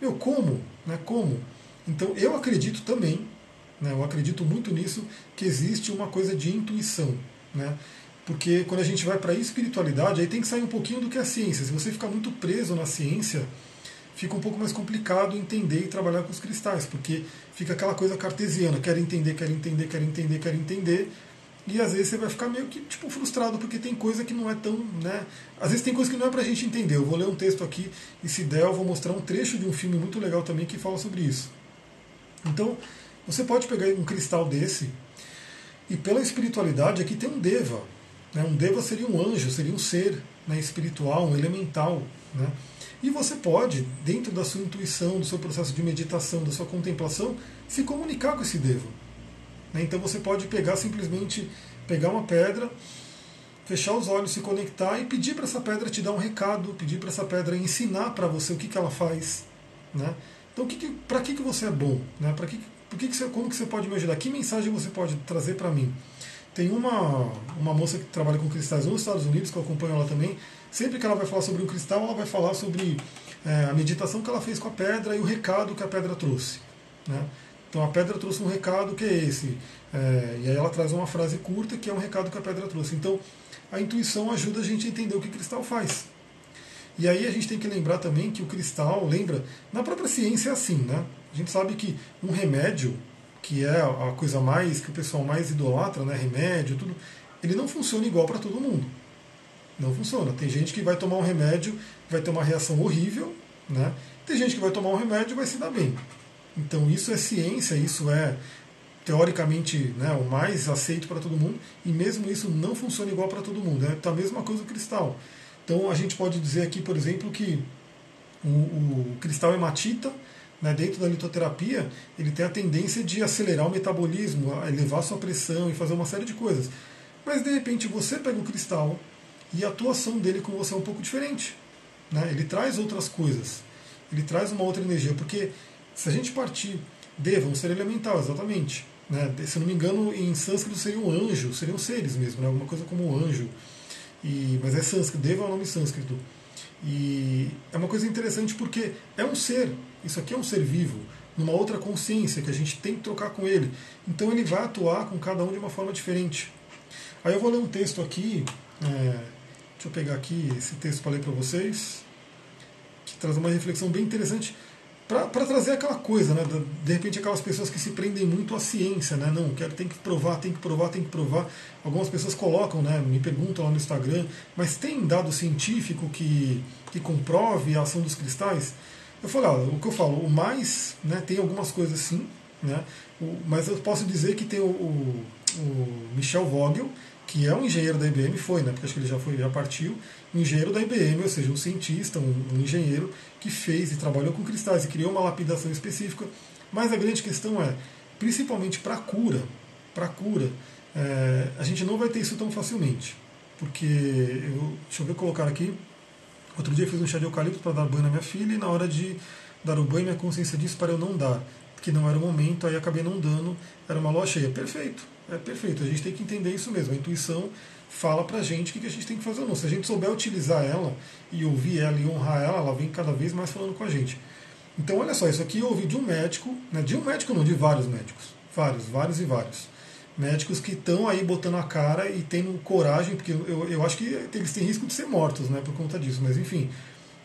Meu, como? Né? Como? Então eu acredito também, né? eu acredito muito nisso, que existe uma coisa de intuição. Né? Porque quando a gente vai para a espiritualidade, aí tem que sair um pouquinho do que é a ciência. Se você ficar muito preso na ciência, fica um pouco mais complicado entender e trabalhar com os cristais, porque fica aquela coisa cartesiana, quer entender, quer entender, quer entender, quer entender, e às vezes você vai ficar meio que tipo frustrado porque tem coisa que não é tão, né? Às vezes tem coisa que não é pra gente entender. Eu vou ler um texto aqui e se der eu vou mostrar um trecho de um filme muito legal também que fala sobre isso. Então, você pode pegar um cristal desse e pela espiritualidade aqui tem um deva. Né? Um deva seria um anjo, seria um ser né, espiritual, um elemental. Né? E você pode, dentro da sua intuição, do seu processo de meditação, da sua contemplação, se comunicar com esse deva. Né? Então você pode pegar simplesmente pegar uma pedra, fechar os olhos, se conectar e pedir para essa pedra te dar um recado, pedir para essa pedra ensinar para você o que, que ela faz. Né? Então, para que, que você é bom? Né? Para que, por que, que você, como que você pode me ajudar? Que mensagem você pode trazer para mim? Tem uma, uma moça que trabalha com cristais nos Estados Unidos, que eu acompanho ela também. Sempre que ela vai falar sobre um cristal, ela vai falar sobre é, a meditação que ela fez com a pedra e o recado que a pedra trouxe. Né? Então a pedra trouxe um recado que é esse. É, e aí ela traz uma frase curta que é um recado que a pedra trouxe. Então a intuição ajuda a gente a entender o que o cristal faz. E aí a gente tem que lembrar também que o cristal, lembra, na própria ciência é assim, né? A gente sabe que um remédio, que é a coisa mais que o pessoal mais idolatra, né, remédio, tudo, ele não funciona igual para todo mundo. Não funciona. Tem gente que vai tomar um remédio, vai ter uma reação horrível, né? Tem gente que vai tomar um remédio e vai se dar bem. Então isso é ciência, isso é teoricamente né, o mais aceito para todo mundo, e mesmo isso não funciona igual para todo mundo. É a mesma coisa o cristal. Então a gente pode dizer aqui, por exemplo, que o, o cristal hematita né, dentro da litoterapia, ele tem a tendência de acelerar o metabolismo, elevar sua pressão e fazer uma série de coisas. Mas de repente você pega o cristal e a atuação dele com você é um pouco diferente. Né? Ele traz outras coisas, ele traz uma outra energia, porque se a gente partir Deva, um ser elemental, exatamente. Né? Se não me engano, em sânscrito seria um anjo, seriam seres mesmo, né? alguma coisa como um anjo. E, mas é sânscrito, Deva é o nome sânscrito. E é uma coisa interessante porque é um ser, isso aqui é um ser vivo, numa outra consciência que a gente tem que trocar com ele. Então ele vai atuar com cada um de uma forma diferente. Aí eu vou ler um texto aqui, é, deixa eu pegar aqui esse texto para ler para vocês, que traz uma reflexão bem interessante para trazer aquela coisa, né? De repente aquelas pessoas que se prendem muito à ciência, né? Não, quero, tem que provar, tem que provar, tem que provar. Algumas pessoas colocam, né? Me perguntam lá no Instagram, mas tem dado científico que, que comprove a ação dos cristais? Eu falo, ah, o que eu falo, o mais, né? Tem algumas coisas sim, né? O, mas eu posso dizer que tem o, o, o Michel Vogel, que é um engenheiro da IBM, foi, né? Porque acho que ele já foi, já partiu, engenheiro da IBM, ou seja, um cientista, um, um engenheiro que fez e trabalhou com cristais e criou uma lapidação específica. Mas a grande questão é, principalmente para cura, para cura, é, a gente não vai ter isso tão facilmente. Porque, eu, deixa eu ver colocar aqui, outro dia eu fiz um chá de eucalipto para dar banho na minha filha e na hora de dar o banho minha consciência disse para eu não dar, que não era o momento, aí acabei não dando, era uma lua cheia. Perfeito, é perfeito, a gente tem que entender isso mesmo, a intuição fala pra gente o que a gente tem que fazer ou não. Se a gente souber utilizar ela e ouvir ela e honrar ela, ela vem cada vez mais falando com a gente. Então, olha só, isso aqui eu ouvi de um médico, né, de um médico não, de vários médicos. Vários, vários e vários. Médicos que estão aí botando a cara e tendo coragem, porque eu, eu acho que eles têm risco de ser mortos né, por conta disso, mas enfim.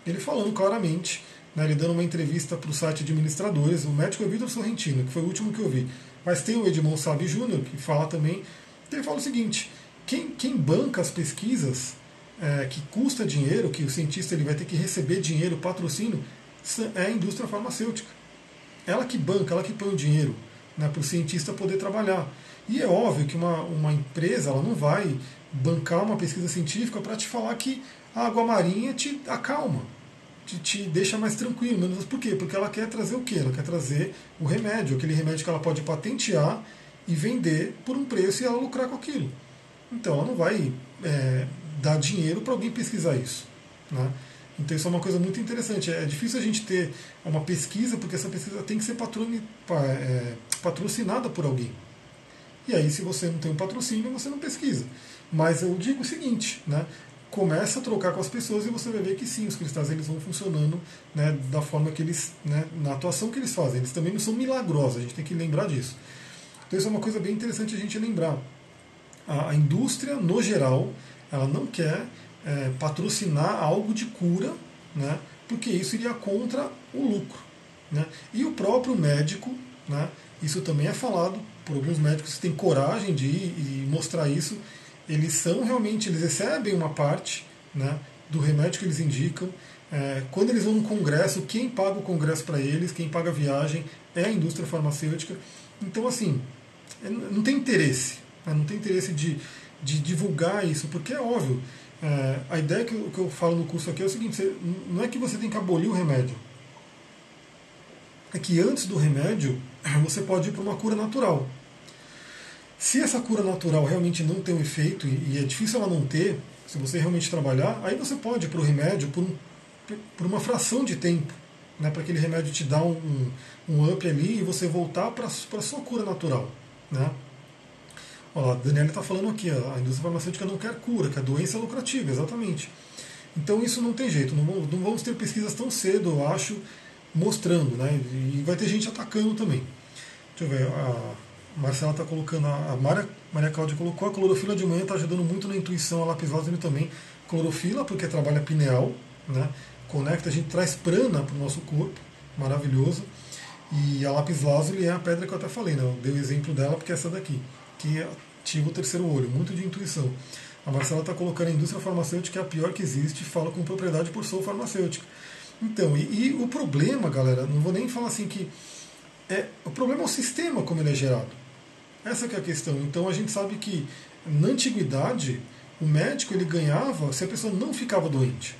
Ele falando claramente, né, ele dando uma entrevista para o site Administradores, o médico é Vitor Sorrentino, que foi o último que eu vi. Mas tem o Edmond Sabe Júnior, que fala também, ele fala o seguinte, quem, quem banca as pesquisas é, que custa dinheiro, que o cientista ele vai ter que receber dinheiro, patrocínio, é a indústria farmacêutica. Ela que banca, ela que põe o dinheiro né, para o cientista poder trabalhar. E é óbvio que uma, uma empresa ela não vai bancar uma pesquisa científica para te falar que a água marinha te acalma, te, te deixa mais tranquilo. Menos, por quê? Porque ela quer trazer o quê? Ela quer trazer o remédio, aquele remédio que ela pode patentear e vender por um preço e ela lucrar com aquilo. Então ela não vai é, dar dinheiro para alguém pesquisar isso. Né? Então isso é uma coisa muito interessante. É difícil a gente ter uma pesquisa, porque essa pesquisa tem que ser é, patrocinada por alguém. E aí, se você não tem um patrocínio, você não pesquisa. Mas eu digo o seguinte, né? Começa a trocar com as pessoas e você vai ver que sim, os cristais eles vão funcionando né, da forma que eles, né, na atuação que eles fazem. Eles também não são milagrosos, a gente tem que lembrar disso. Então isso é uma coisa bem interessante a gente lembrar a, a indústria, no geral, ela não quer é, patrocinar algo de cura, né, porque isso iria contra o lucro. Né? E o próprio médico, né, isso também é falado por alguns médicos que têm coragem de ir e mostrar isso, eles são realmente, eles recebem uma parte né, do remédio que eles indicam. É, quando eles vão no congresso, quem paga o congresso para eles, quem paga a viagem é a indústria farmacêutica. Então, assim, é, não tem interesse né? Não tem interesse de, de divulgar isso, porque é óbvio. É, a ideia que eu, que eu falo no curso aqui é o seguinte: você, não é que você tem que abolir o remédio. É que antes do remédio, você pode ir para uma cura natural. Se essa cura natural realmente não tem um efeito, e é difícil ela não ter, se você realmente trabalhar, aí você pode ir para o remédio por, um, por uma fração de tempo, né, para aquele remédio te dar um, um up ali e você voltar para a sua cura natural. Né? Ó, a Daniela está falando aqui, a indústria farmacêutica não quer cura, que a doença lucrativa, exatamente. Então isso não tem jeito, não, não vamos ter pesquisas tão cedo, eu acho, mostrando, né? E vai ter gente atacando também. Deixa eu ver, a Marcela está colocando, a Maria, Maria Cláudia colocou, a clorofila de manhã está ajudando muito na intuição, a lápis também. Clorofila, porque trabalha pineal, né? Conecta, a gente traz prana para o nosso corpo, maravilhoso. E a lápis lazuli é a pedra que eu até falei, né? Eu dei o exemplo dela porque é essa daqui, que ativa o terceiro olho, muito de intuição. A Marcela está colocando a indústria farmacêutica é a pior que existe, fala com propriedade por sou farmacêutica. Então, e, e, o problema, galera, não vou nem falar assim que. É, o problema é o sistema como ele é gerado. Essa é a questão. Então a gente sabe que na antiguidade o médico ele ganhava se a pessoa não ficava doente.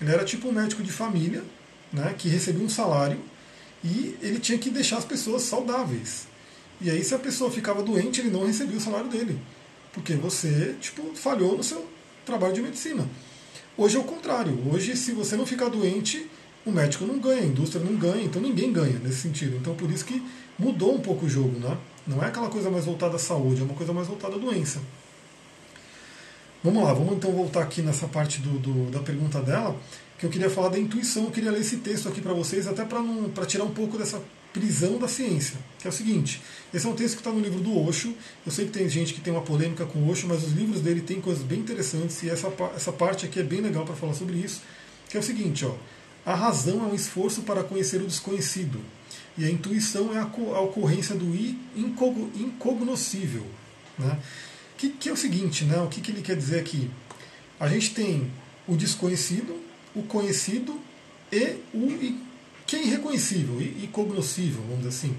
Ele era tipo um médico de família, né, que recebia um salário e ele tinha que deixar as pessoas saudáveis. E aí, se a pessoa ficava doente, ele não recebia o salário dele. Porque você, tipo, falhou no seu trabalho de medicina. Hoje é o contrário. Hoje, se você não ficar doente, o médico não ganha, a indústria não ganha, então ninguém ganha nesse sentido. Então, por isso que mudou um pouco o jogo, né? Não é aquela coisa mais voltada à saúde, é uma coisa mais voltada à doença. Vamos lá, vamos então voltar aqui nessa parte do, do da pergunta dela, que eu queria falar da intuição, eu queria ler esse texto aqui para vocês, até para tirar um pouco dessa prisão da ciência, que é o seguinte, esse é um texto que está no livro do Osho, eu sei que tem gente que tem uma polêmica com o Osho, mas os livros dele têm coisas bem interessantes, e essa, essa parte aqui é bem legal para falar sobre isso, que é o seguinte, ó, a razão é um esforço para conhecer o desconhecido, e a intuição é a, a ocorrência do incognoscível. Né? Que, que é o seguinte, né? o que, que ele quer dizer aqui? A gente tem o desconhecido, o conhecido e o que é irreconhecível e cognoscível, vamos dizer assim.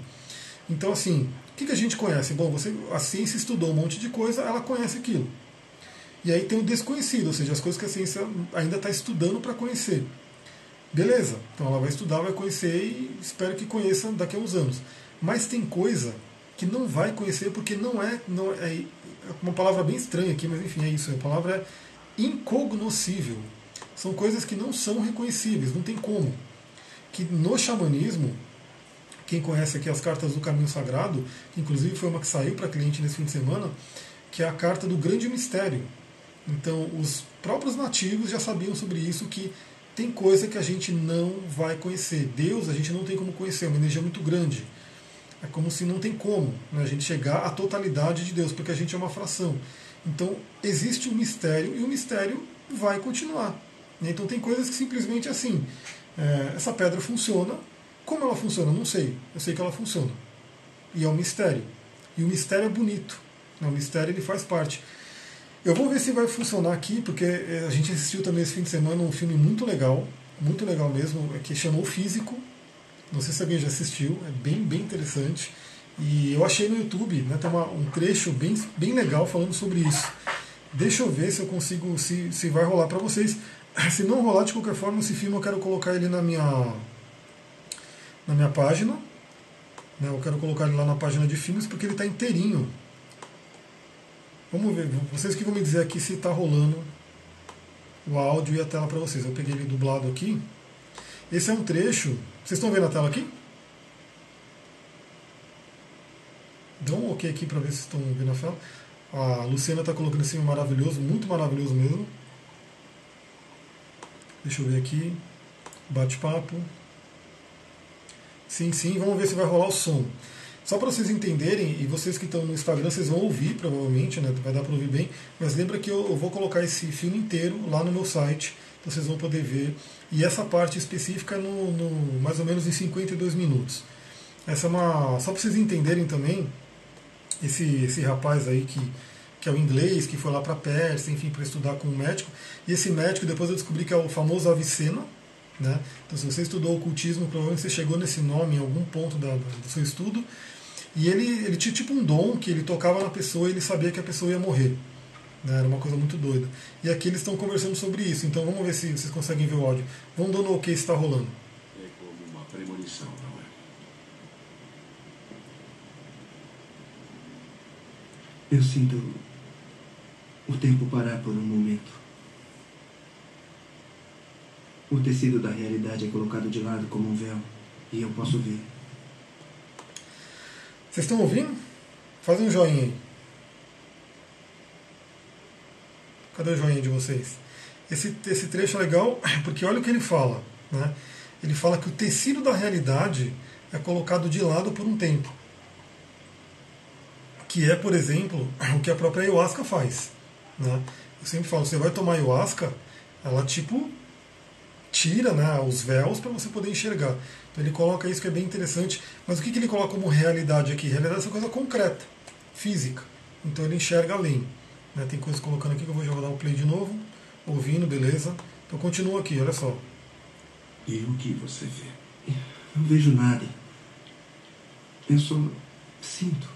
Então, assim, O que, que a gente conhece? Bom, você, a ciência estudou um monte de coisa, ela conhece aquilo. E aí tem o desconhecido, ou seja, as coisas que a ciência ainda está estudando para conhecer. Beleza, então ela vai estudar, vai conhecer e espero que conheça daqui a uns anos. Mas tem coisa que não vai conhecer porque não é, não é, é uma palavra bem estranha aqui, mas enfim, é isso. A palavra é incognoscível. São coisas que não são reconhecíveis, não tem como. Que no xamanismo, quem conhece aqui as cartas do caminho sagrado, que inclusive foi uma que saiu para cliente nesse fim de semana, que é a carta do grande mistério. Então, os próprios nativos já sabiam sobre isso que tem coisa que a gente não vai conhecer. Deus a gente não tem como conhecer, é uma energia muito grande. É como se não tem como né, a gente chegar à totalidade de Deus, porque a gente é uma fração. Então existe um mistério e o mistério vai continuar. Né? Então tem coisas que simplesmente assim, é, essa pedra funciona. Como ela funciona? Não sei. Eu sei que ela funciona. E é um mistério. E o mistério é bonito. Né? O mistério ele faz parte. Eu vou ver se vai funcionar aqui, porque é, a gente assistiu também esse fim de semana um filme muito legal, muito legal mesmo, que chamou Físico, não sei se alguém já assistiu, é bem, bem interessante. E eu achei no YouTube, né, tem uma, um trecho bem, bem legal falando sobre isso. Deixa eu ver se eu consigo, se, se vai rolar para vocês. <laughs> Se não rolar, de qualquer forma, esse filme eu quero colocar ele na minha, na minha página. Né, eu quero colocar ele lá na página de filmes porque ele está inteirinho. Vamos ver, vocês que vão me dizer aqui se está rolando o áudio e a tela para vocês. Eu peguei ele dublado aqui. Esse é um trecho vocês estão vendo a tela aqui? Dá um ok aqui para ver se estão vendo a tela. A Luciana está colocando assim maravilhoso, muito maravilhoso mesmo. Deixa eu ver aqui. Bate-papo. Sim, sim, vamos ver se vai rolar o som. Só para vocês entenderem, e vocês que estão no Instagram, vocês vão ouvir provavelmente, né? Vai dar para ouvir bem. Mas lembra que eu, eu vou colocar esse filme inteiro lá no meu site vocês vão poder ver. E essa parte específica no, no mais ou menos em 52 minutos. Essa é uma. Só para vocês entenderem também, esse, esse rapaz aí que, que é o inglês, que foi lá para Pérsia, enfim, para estudar com um médico. E esse médico, depois eu descobri que é o famoso Avicena. Né? Então, se você estudou ocultismo, provavelmente você chegou nesse nome em algum ponto da, do seu estudo. E ele, ele tinha tipo um dom que ele tocava na pessoa e ele sabia que a pessoa ia morrer. Né? Era uma coisa muito doida. E aqui eles estão conversando sobre isso, então vamos ver se vocês conseguem ver o áudio. Vamos dando o que está rolando. É como uma premonição, não é? Eu sinto o tempo parar por um momento. O tecido da realidade é colocado de lado como um véu e eu posso ver. Vocês estão ouvindo? Faz um joinha aí. Cadê o joinha de vocês? Esse, esse trecho é legal <clears throat> porque olha o que ele fala. Né? Ele fala que o tecido da realidade é colocado de lado por um tempo. Que é, por exemplo, <clears throat> o que a própria ayahuasca faz. Né? Eu sempre falo, você vai tomar ayahuasca, ela tipo tira né, os véus para você poder enxergar. Então ele coloca isso que é bem interessante. Mas o que, que ele coloca como realidade aqui? Realidade é essa coisa concreta, física. Então ele enxerga além. Né, tem coisas colocando aqui que eu vou já dar o play de novo. Ouvindo, beleza. Então continua aqui, olha só. E o que você vê? Não vejo nada. Eu só sinto.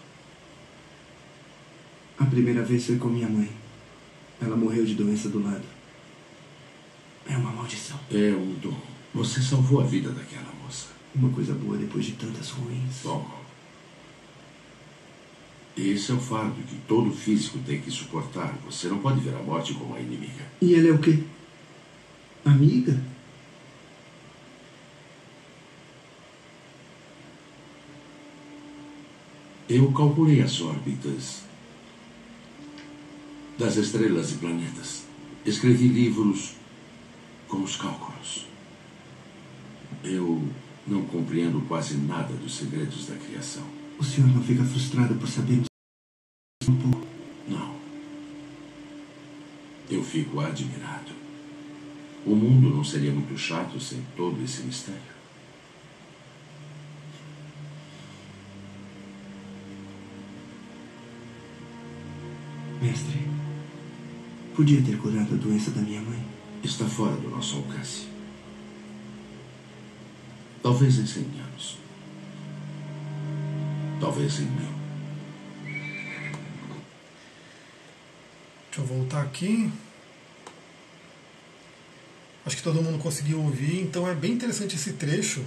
A primeira vez foi com minha mãe. Ela morreu de doença do lado. É uma maldição. É um dom. Você salvou a vida daquela moça. Uma coisa boa depois de tantas ruins. Bom, esse é o fardo que todo físico tem que suportar. Você não pode ver a morte como a inimiga. E ela é o quê? Amiga? Eu calculei as órbitas das estrelas e planetas. Escrevi livros com os cálculos. Eu não compreendo quase nada dos segredos da criação. O senhor não fica frustrado por saber um pouco? Não. Eu fico admirado. O mundo não seria muito chato sem todo esse mistério. Mestre, podia ter curado a doença da minha mãe? está fora do nosso alcance. Talvez em 100 anos. Talvez em mil. Deixa eu voltar aqui. Acho que todo mundo conseguiu ouvir, então é bem interessante esse trecho,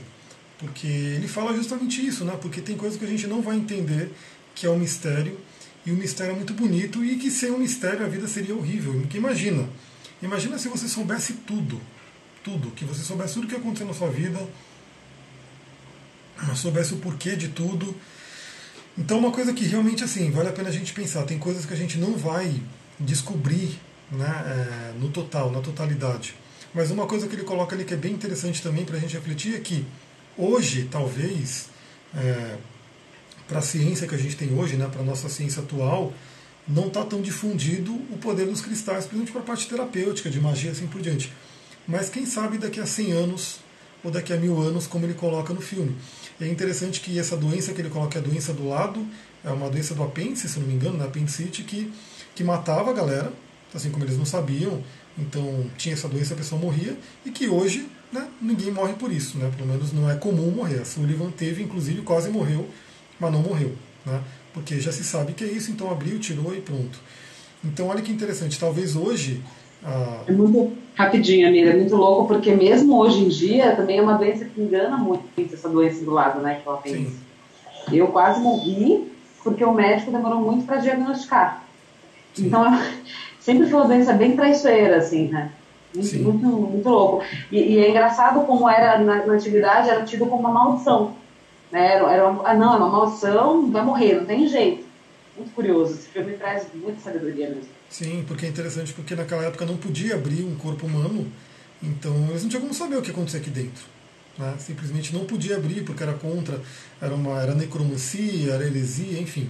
porque ele fala justamente isso, né? Porque tem coisas que a gente não vai entender, que é o um mistério, e o mistério é muito bonito, e que sem o um mistério a vida seria horrível. Porque imagina, imagina se você soubesse tudo, tudo, que você soubesse tudo o que aconteceu na sua vida, soubesse o porquê de tudo. Então uma coisa que realmente assim, vale a pena a gente pensar, tem coisas que a gente não vai descobrir né, é, no total, na totalidade. Mas uma coisa que ele coloca ali que é bem interessante também para a gente refletir é que hoje, talvez, é, para a ciência que a gente tem hoje, né, para a nossa ciência atual, não está tão difundido o poder dos cristais, principalmente para a parte terapêutica, de magia assim por diante. Mas quem sabe daqui a 100 anos ou daqui a mil anos, como ele coloca no filme. É interessante que essa doença que ele coloca é a doença do lado, é uma doença do apêndice, se não me engano, da apendicite, que, que matava a galera, assim como eles não sabiam, então tinha essa doença, a pessoa morria, e que hoje né, ninguém morre por isso, né, pelo menos não é comum morrer. A Sullivan teve, inclusive, quase morreu, mas não morreu, né, porque já se sabe que é isso, então abriu, tirou e pronto. Então olha que interessante, talvez hoje. Ah... É muito rapidinho, amiga, é muito louco, porque mesmo hoje em dia também é uma doença que engana muito essa doença do lado, né, que ela tem. Sim. Eu quase morri porque o médico demorou muito para diagnosticar. Sim. Então, <laughs> sempre foi uma doença bem traiçoeira, assim, né? Muito, muito, muito, louco. E, e, é engraçado como era na, na, antiguidade, era tido como uma maldição. Né? Era, era uma, ah, não, é uma maldição, vai morrer, não tem jeito. Muito curioso, esse filme traz muita sabedoria mesmo. Sim, porque é interessante, porque naquela época não podia abrir um corpo humano, então eles não tinham como saber o que acontecia aqui dentro. Né? Simplesmente não podia abrir, porque era contra, era, uma, era necromancia, era heresia, enfim.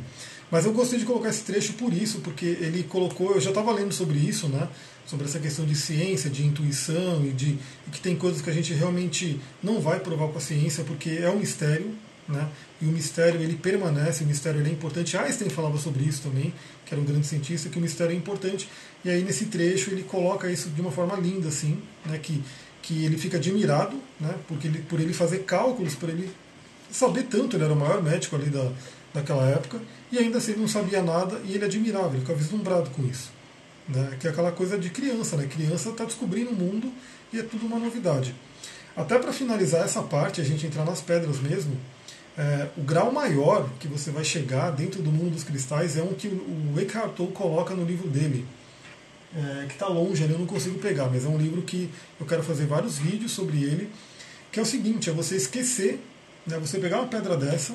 Mas eu gostei de colocar esse trecho por isso, porque ele colocou, eu já estava lendo sobre isso, né? Sobre essa questão de ciência, de intuição e de e que tem coisas que a gente realmente não vai provar com a ciência, porque é um mistério, né? E o mistério ele permanece, o mistério ele é importante. Einstein falava sobre isso também, que era um grande cientista, que o mistério é importante. E aí nesse trecho ele coloca isso de uma forma linda, assim, né? Que que ele fica admirado, né? Porque ele, por ele fazer cálculos, por ele saber tanto, ele era o maior médico ali da daquela época, e ainda assim ele não sabia nada e ele admirava, ele ficava vislumbrado com isso. Né? Que é aquela coisa de criança, né? Criança está descobrindo o mundo e é tudo uma novidade. Até para finalizar essa parte, a gente entrar nas pedras mesmo, é, o grau maior que você vai chegar dentro do mundo dos cristais é um que o Eckhart Tolle coloca no livro dele, é, que está longe, eu não consigo pegar, mas é um livro que eu quero fazer vários vídeos sobre ele, que é o seguinte, é você esquecer, né, você pegar uma pedra dessa,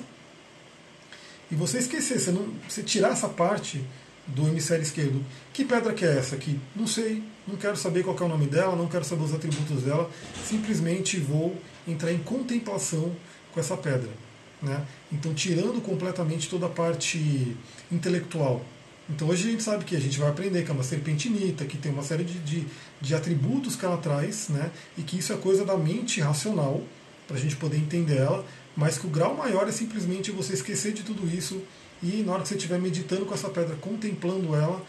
e você esquecer, você, não, você tirar essa parte do hemisfério esquerdo. Que pedra que é essa aqui? Não sei, não quero saber qual é o nome dela, não quero saber os atributos dela, simplesmente vou entrar em contemplação com essa pedra. Né? Então, tirando completamente toda a parte intelectual. Então, hoje a gente sabe que a gente vai aprender que é uma serpentinita, que tem uma série de, de, de atributos que ela traz, né? e que isso é coisa da mente racional, para a gente poder entender ela, mas que o grau maior é simplesmente você esquecer de tudo isso e na hora que você estiver meditando com essa pedra, contemplando ela,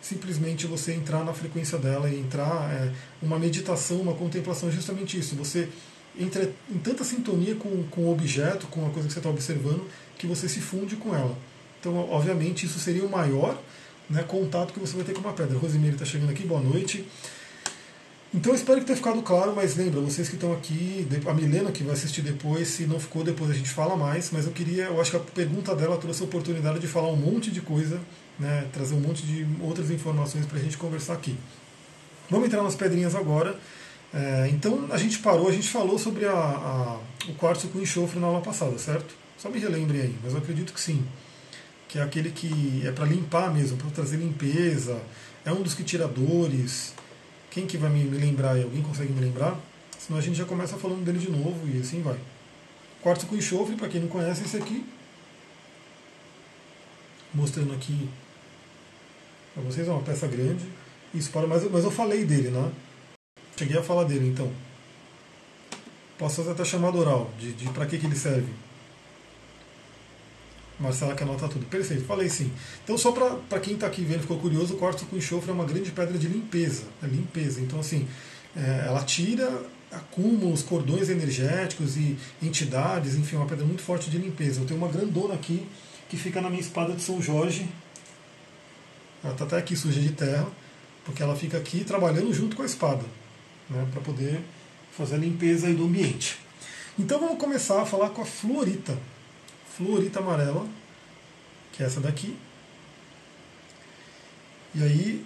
simplesmente você entrar na frequência dela e entrar é, uma meditação, uma contemplação, justamente isso. Você entra em tanta sintonia com, com o objeto, com a coisa que você está observando, que você se funde com ela. Então, obviamente, isso seria o maior né, contato que você vai ter com uma pedra. Rosimeire está chegando aqui, boa noite. Então espero que tenha ficado claro, mas lembra, vocês que estão aqui, a Milena que vai assistir depois, se não ficou depois a gente fala mais, mas eu queria, eu acho que a pergunta dela trouxe a oportunidade de falar um monte de coisa, né, trazer um monte de outras informações para a gente conversar aqui. Vamos entrar nas pedrinhas agora. É, então a gente parou, a gente falou sobre a, a, o quartzo com enxofre na aula passada, certo? Só me relembre aí, mas eu acredito que sim. Que é aquele que é para limpar mesmo, para trazer limpeza, é um dos que tira dores, quem que vai me, lembrar aí? Alguém consegue me lembrar? Senão a gente já começa falando dele de novo e assim vai. Quartzo com enxofre, para quem não conhece, esse aqui. Mostrando aqui para vocês, é uma peça grande. Isso para, mas, mas eu falei dele, né? Cheguei a falar dele, então. Posso fazer até chamada oral, de, de para que, que ele serve. Marcela que anota tudo. Perfeito, falei sim. Então, só para quem está aqui vendo, ficou curioso, o quartzo com enxofre é uma grande pedra de limpeza. É limpeza. Então, assim, é, ela tira acúmulos, cordões energéticos e entidades, enfim, uma pedra muito forte de limpeza. Eu tenho uma grandona aqui que fica na minha espada de São Jorge. Ela está até aqui suja de terra. porque ela fica aqui trabalhando junto com a espada, né, para poder fazer a limpeza aí do ambiente. Então vamos começar a falar com a fluorita. Fluorita amarela, que é essa daqui. E aí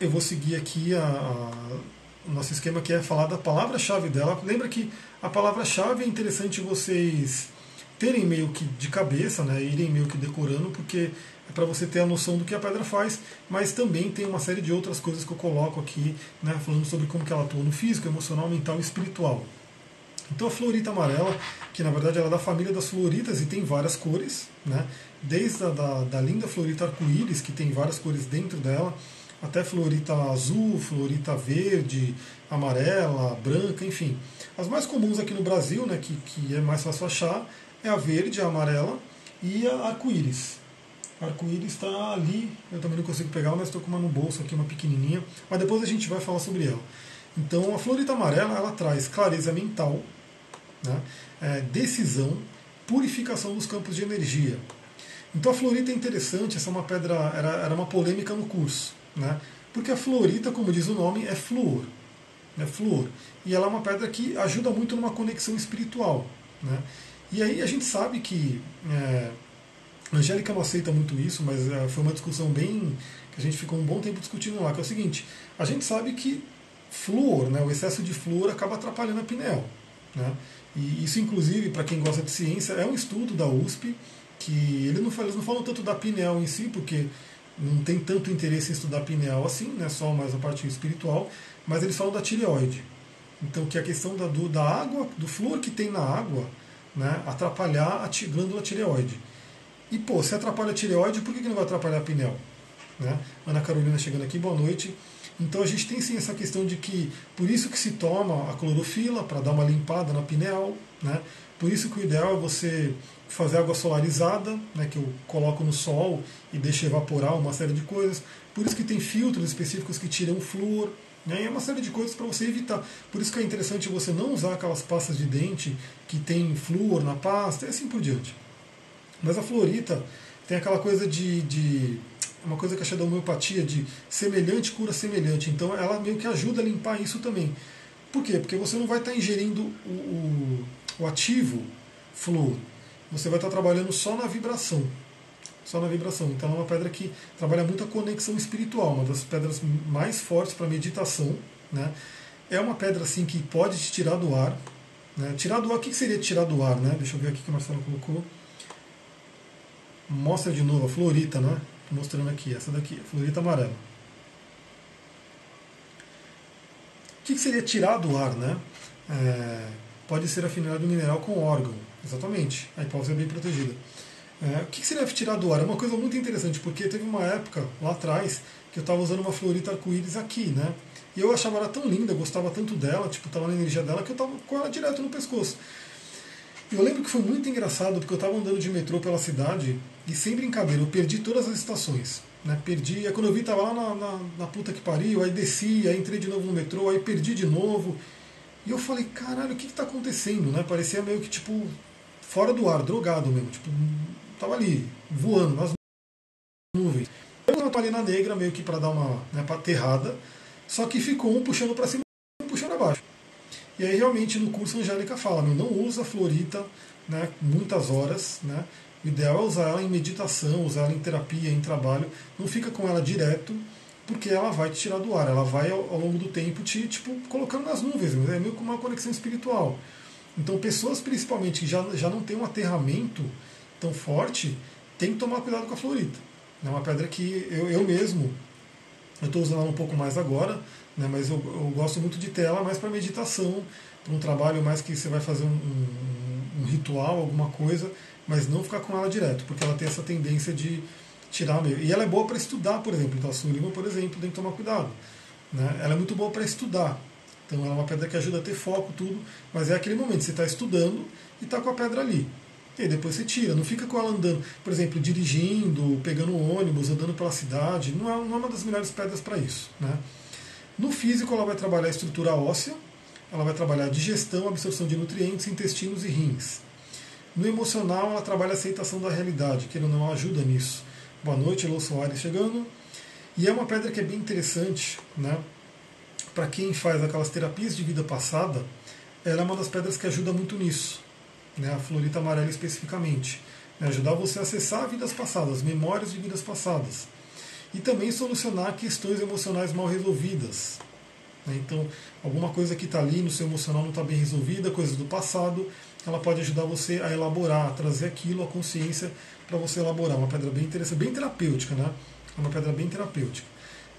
eu vou seguir aqui a, a, o nosso esquema que é falar da palavra-chave dela. Lembra que a palavra-chave é interessante vocês terem meio que de cabeça, né, irem meio que decorando, porque é para você ter a noção do que a pedra faz, mas também tem uma série de outras coisas que eu coloco aqui, né, falando sobre como que ela atua no físico, emocional, mental e espiritual. Então a fluorita amarela, que na verdade ela é da família das fluoritas e tem várias cores, né? desde a da, da linda fluorita arco-íris, que tem várias cores dentro dela, até fluorita azul, fluorita verde, amarela, branca, enfim. As mais comuns aqui no Brasil, né, que, que é mais fácil achar, é a verde, a amarela e a arco-íris. Arco-íris está ali, eu também não consigo pegar, mas estou com uma no bolso aqui, uma pequenininha, mas depois a gente vai falar sobre ela. Então a fluorita amarela ela traz clareza mental, né? é, decisão, purificação dos campos de energia. Então a fluorita é interessante, essa é uma pedra, era, era uma polêmica no curso, né? porque a fluorita, como diz o nome, é flúor, né? flúor, e ela é uma pedra que ajuda muito numa conexão espiritual. Né? E aí a gente sabe que é, a Angélica não aceita muito isso, mas é, foi uma discussão bem que a gente ficou um bom tempo discutindo lá, que é o seguinte, a gente sabe que flúor, né, o excesso de flúor acaba atrapalhando a pineal. Né? E isso, inclusive, para quem gosta de ciência, é um estudo da USP, que ele não, eles não falam tanto da pineal em si, porque não tem tanto interesse em estudar pineal assim, né, só mais a parte espiritual, mas eles falam da tireoide. Então, que é a questão da, do, da água, do flúor que tem na água, né, atrapalhar a glândula tireoide. E, pô, se atrapalha a tireoide, por que, que não vai atrapalhar a pineal? Né? Ana Carolina chegando aqui, boa noite. Então a gente tem sim essa questão de que por isso que se toma a clorofila para dar uma limpada na pineal, né? Por isso que o ideal é você fazer água solarizada, né, que eu coloco no sol e deixo evaporar uma série de coisas. Por isso que tem filtros específicos que tiram flúor. Né, e é uma série de coisas para você evitar. Por isso que é interessante você não usar aquelas pastas de dente que tem flúor na pasta e assim por diante. Mas a fluorita tem aquela coisa de, de uma coisa que achei da homeopatia de semelhante cura semelhante. Então ela meio que ajuda a limpar isso também. Por quê? Porque você não vai estar ingerindo o, o, o ativo flúor. Você vai estar trabalhando só na vibração. Só na vibração. Então é uma pedra que trabalha muito a conexão espiritual, uma das pedras mais fortes para meditação. Né? É uma pedra assim que pode te tirar do ar. Né? Tirar do ar, o que seria tirar do ar? Né? Deixa eu ver aqui que o Marcelo colocou. Mostra de novo a florita, né? mostrando aqui, essa daqui, a fluorita amarela. O que, seria tirar do ar, né? É, pode ser afinidade do mineral com órgão, exatamente. A hipótese é bem protegida. É, o que, seria tirar do ar? É uma coisa muito interessante, porque teve uma época lá atrás que eu estava usando uma fluorita arco-íris aqui, né? E eu achava ela tão linda, gostava tanto dela, tipo, estava na energia dela, que eu estava com ela direto no pescoço. Eu lembro que foi muito engraçado porque eu estava andando de metrô pela cidade e sem brincadeira, eu perdi todas as estações. Né? Perdi, aí quando eu vi estava lá na, na, na, puta que pariu, aí desci, aí entrei de novo no metrô, aí perdi de novo. E eu falei, caralho, o que está acontecendo? Né? Parecia meio que tipo fora do ar, drogado mesmo. Tipo, tava ali, voando nas nuvens. Eu estava ali na negra, meio que para dar uma né, aterrada, só que ficou um puxando para cima e um puxando abaixo. E aí realmente no curso a Angélica fala, meu, não usa florita né, muitas horas, né? O ideal é usar ela em meditação, usar ela em terapia, em trabalho. Não fica com ela direto, porque ela vai te tirar do ar, ela vai ao, longo do tempo te tipo, colocando nas nuvens, é meio como uma conexão espiritual. Então pessoas principalmente que já, já não têm um aterramento tão forte, tem que tomar cuidado com a florita. É uma pedra que eu, eu mesmo, eu estou usando ela um pouco mais agora, né, mas eu, eu, gosto muito de ter ela mais para meditação, para um trabalho mais que você vai fazer um, um, um, ritual, alguma coisa, mas não ficar com ela direto, porque ela tem essa tendência de tirar meio. E ela é boa para estudar, por exemplo. Então a sulima, por exemplo, tem que tomar cuidado. Né? Ela é muito boa para estudar. Então ela é uma pedra que ajuda a ter foco, tudo, mas é aquele momento, você está estudando e está com a pedra ali. E depois você tira, não fica com ela andando, por exemplo, dirigindo, pegando ônibus, andando pela cidade, não é, é uma das melhores pedras para isso. Né? No físico, ela vai trabalhar a estrutura óssea, ela vai trabalhar digestão, absorção de nutrientes, intestinos e rins. No emocional, ela trabalha a aceitação da realidade, que não ajuda nisso. Boa noite, Elô Soares chegando. E é uma pedra que é bem interessante, né? Para quem faz aquelas terapias de vida passada, ela é uma das pedras que ajuda muito nisso, né? A florita amarela especificamente, né? ajudar você a acessar vidas passadas, memórias de vidas passadas, e também solucionar questões emocionais mal resolvidas. Né? Então, alguma coisa que está ali no seu emocional não está bem resolvida, coisas do passado, ela pode ajudar você a elaborar, a trazer aquilo à consciência para você elaborar. Uma pedra bem interessante, bem terapêutica, né? É uma pedra bem terapêutica.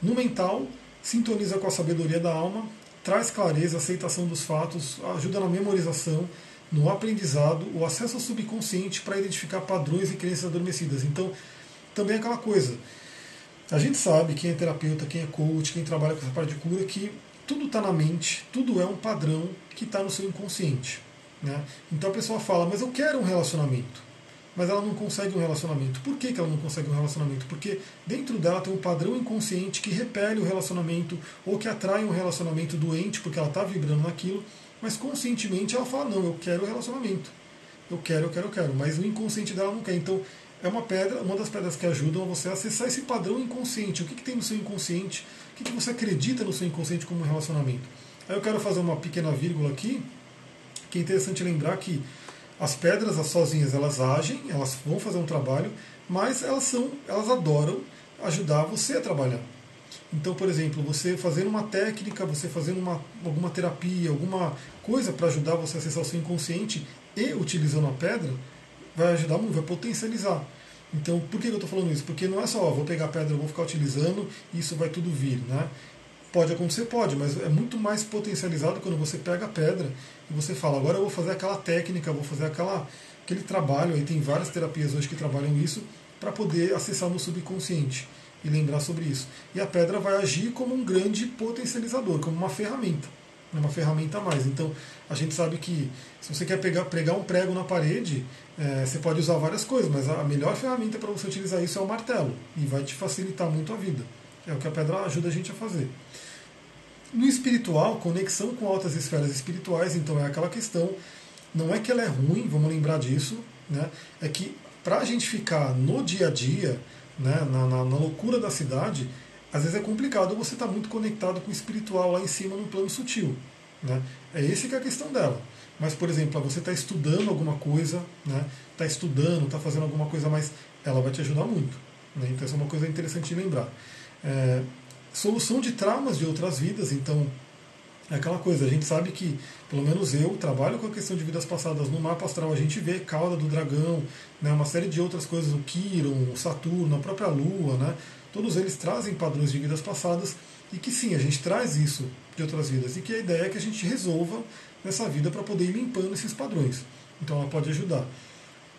No mental, sintoniza com a sabedoria da alma, traz clareza, aceitação dos fatos, ajuda na memorização, no aprendizado, o acesso ao subconsciente para identificar padrões e crenças adormecidas. Então, também é aquela coisa. A gente sabe, quem é terapeuta, quem é coach, quem trabalha com essa parte de cura, que tudo está na mente, tudo é um padrão que está no seu inconsciente. Né? Então a pessoa fala, mas eu quero um relacionamento mas ela não consegue um relacionamento. Por que, que ela não consegue um relacionamento? Porque dentro dela tem um padrão inconsciente que repele o relacionamento ou que atrai um relacionamento doente porque ela está vibrando naquilo, mas conscientemente ela fala: não, eu quero relacionamento. Eu quero, eu quero, eu quero. Mas o inconsciente dela não quer. Então é uma pedra, uma das pedras que ajudam você a acessar esse padrão inconsciente. O que, que tem no seu inconsciente? O que, que você acredita no seu inconsciente como relacionamento? Aí eu quero fazer uma pequena vírgula aqui, que é interessante lembrar que as pedras as sozinhas elas agem, elas vão fazer um trabalho, mas elas são, elas adoram ajudar você a trabalhar. Então, por exemplo, você fazendo uma técnica, você fazendo uma, alguma terapia, alguma coisa para ajudar você a acessar o seu inconsciente e utilizando a pedra, vai ajudar muito, vai potencializar. Então, por que eu estou falando isso? Porque não é só, ó, vou pegar a pedra, vou ficar utilizando e isso vai tudo vir. Né? Pode acontecer, pode, mas é muito mais potencializado quando você pega a pedra e você fala, agora eu vou fazer aquela técnica, vou fazer aquela, aquele trabalho, aí tem várias terapias hoje que trabalham isso, para poder acessar no subconsciente e lembrar sobre isso. E a pedra vai agir como um grande potencializador, como uma ferramenta, né, uma ferramenta a mais. Então a gente sabe que se você quer pegar, pregar um prego na parede, é, você pode usar várias coisas, mas a melhor ferramenta para você utilizar isso é o martelo e vai te facilitar muito a vida. É o que a pedra ajuda a gente a fazer. No espiritual, conexão com altas esferas espirituais, então é aquela questão, não é que ela é ruim, vamos lembrar disso, né? é que para a gente ficar no dia a dia, né, na, na, na loucura da cidade, às vezes é complicado você estar tá muito conectado com o espiritual lá em cima no plano sutil. Né? É esse que é a questão dela. Mas, por exemplo, você está estudando alguma coisa, está né? Tá estudando, está fazendo alguma coisa mais, ela vai te ajudar muito. Né? Então, essa é uma coisa interessante de lembrar. É, solução de traumas de outras vidas, então é aquela coisa, a gente sabe que, pelo menos eu, trabalho com a questão de vidas passadas no mapa astral, a gente vê cauda do dragão, né, uma série de outras coisas, o Quiron, o Saturno, a própria Lua, né, todos eles trazem padrões de vidas passadas e que sim, a gente traz isso de outras vidas e que a ideia é que a gente resolva nessa vida para poder ir limpando esses padrões. Então ela pode ajudar.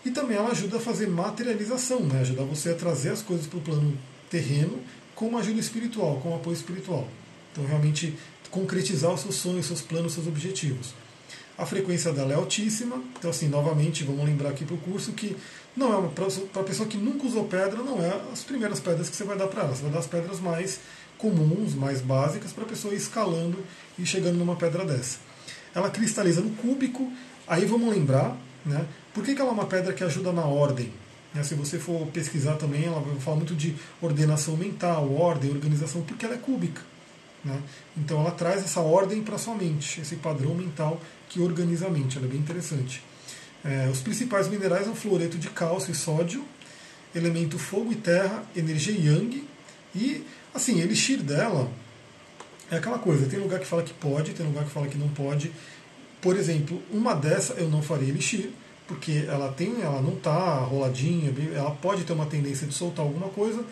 E também ela ajuda a fazer materialização, né, ajudar você a trazer as coisas para o plano terreno com uma ajuda espiritual, com um apoio espiritual. Então, realmente concretizar os seus sonhos, seus planos, seus objetivos. A frequência dela é altíssima, então, assim, novamente, vamos lembrar aqui para o curso que não é para a pessoa que nunca usou pedra, não é as primeiras pedras que você vai dar para ela, você vai dar as pedras mais comuns, mais básicas, para a pessoa ir escalando e chegando numa pedra dessa. Ela cristaliza no cúbico, aí vamos lembrar, né? Por que, que ela é uma pedra que ajuda na ordem? Né? Se você for pesquisar também, ela fala muito de ordenação mental, ordem, organização, porque ela é cúbica. Né? Então ela traz essa ordem para sua mente, esse padrão mental que organiza a mente. Ela é bem interessante. É, os principais minerais são fluoreto de cálcio e sódio, elemento fogo e terra, energia yang. E, assim, elixir dela é aquela coisa: tem lugar que fala que pode, tem lugar que fala que não pode. Por exemplo, uma dessa eu não faria elixir, porque ela tem, ela não está roladinha, ela pode ter uma tendência de soltar alguma coisa,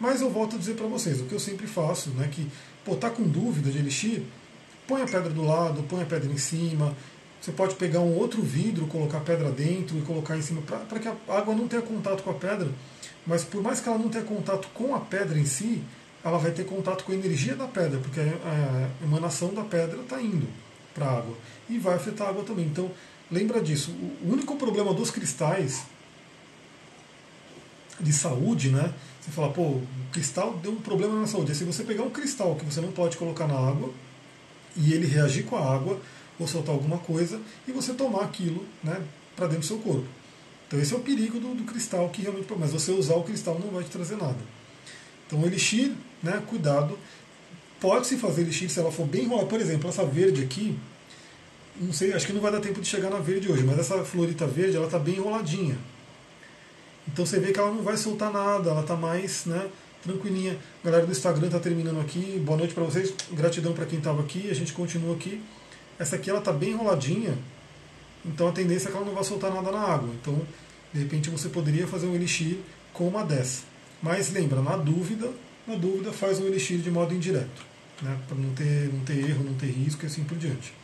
mas eu volto a dizer para vocês, o que eu sempre faço, né, que, pô, tá com dúvida de elixir, põe a pedra do lado, põe a pedra em cima, você pode pegar um outro vidro, colocar a pedra dentro e colocar em cima, para que a água não tenha contato com a pedra, mas por mais que ela não tenha contato com a pedra em si, ela vai ter contato com a energia da pedra, porque a emanação da pedra está indo para a água e vai afetar a água também. Então, Lembra disso. O único problema dos cristais de saúde, né? Você fala, pô, cristal deu um problema na saúde. se você pegar um cristal que você não pode colocar na água e ele reagir com a água ou soltar alguma coisa e você tomar aquilo, né, para dentro do seu corpo. Então esse é o perigo do, do cristal que realmente, mas você usar o cristal não vai te trazer nada. Então o elixir né, cuidado. Pode-se fazer elixir se ela for bem enrolada. Por exemplo, essa verde aqui, não sei, acho que não vai dar tempo de chegar na verde hoje, mas essa florita verde, ela está bem enroladinha. Então você vê que ela não vai soltar nada, ela está mais né, tranquilinha. A galera do Instagram está terminando aqui. Boa noite para vocês. Gratidão para quem estava aqui. A gente continua aqui. Essa aqui ela está bem enroladinha, então a tendência é que ela não vai soltar nada na água. Então, de repente você poderia fazer um elixir com uma dessa. Mas lembra, na dúvida, na dúvida faz um elixir de modo indireto, né? para não ter, não ter erro, não ter risco e assim por diante.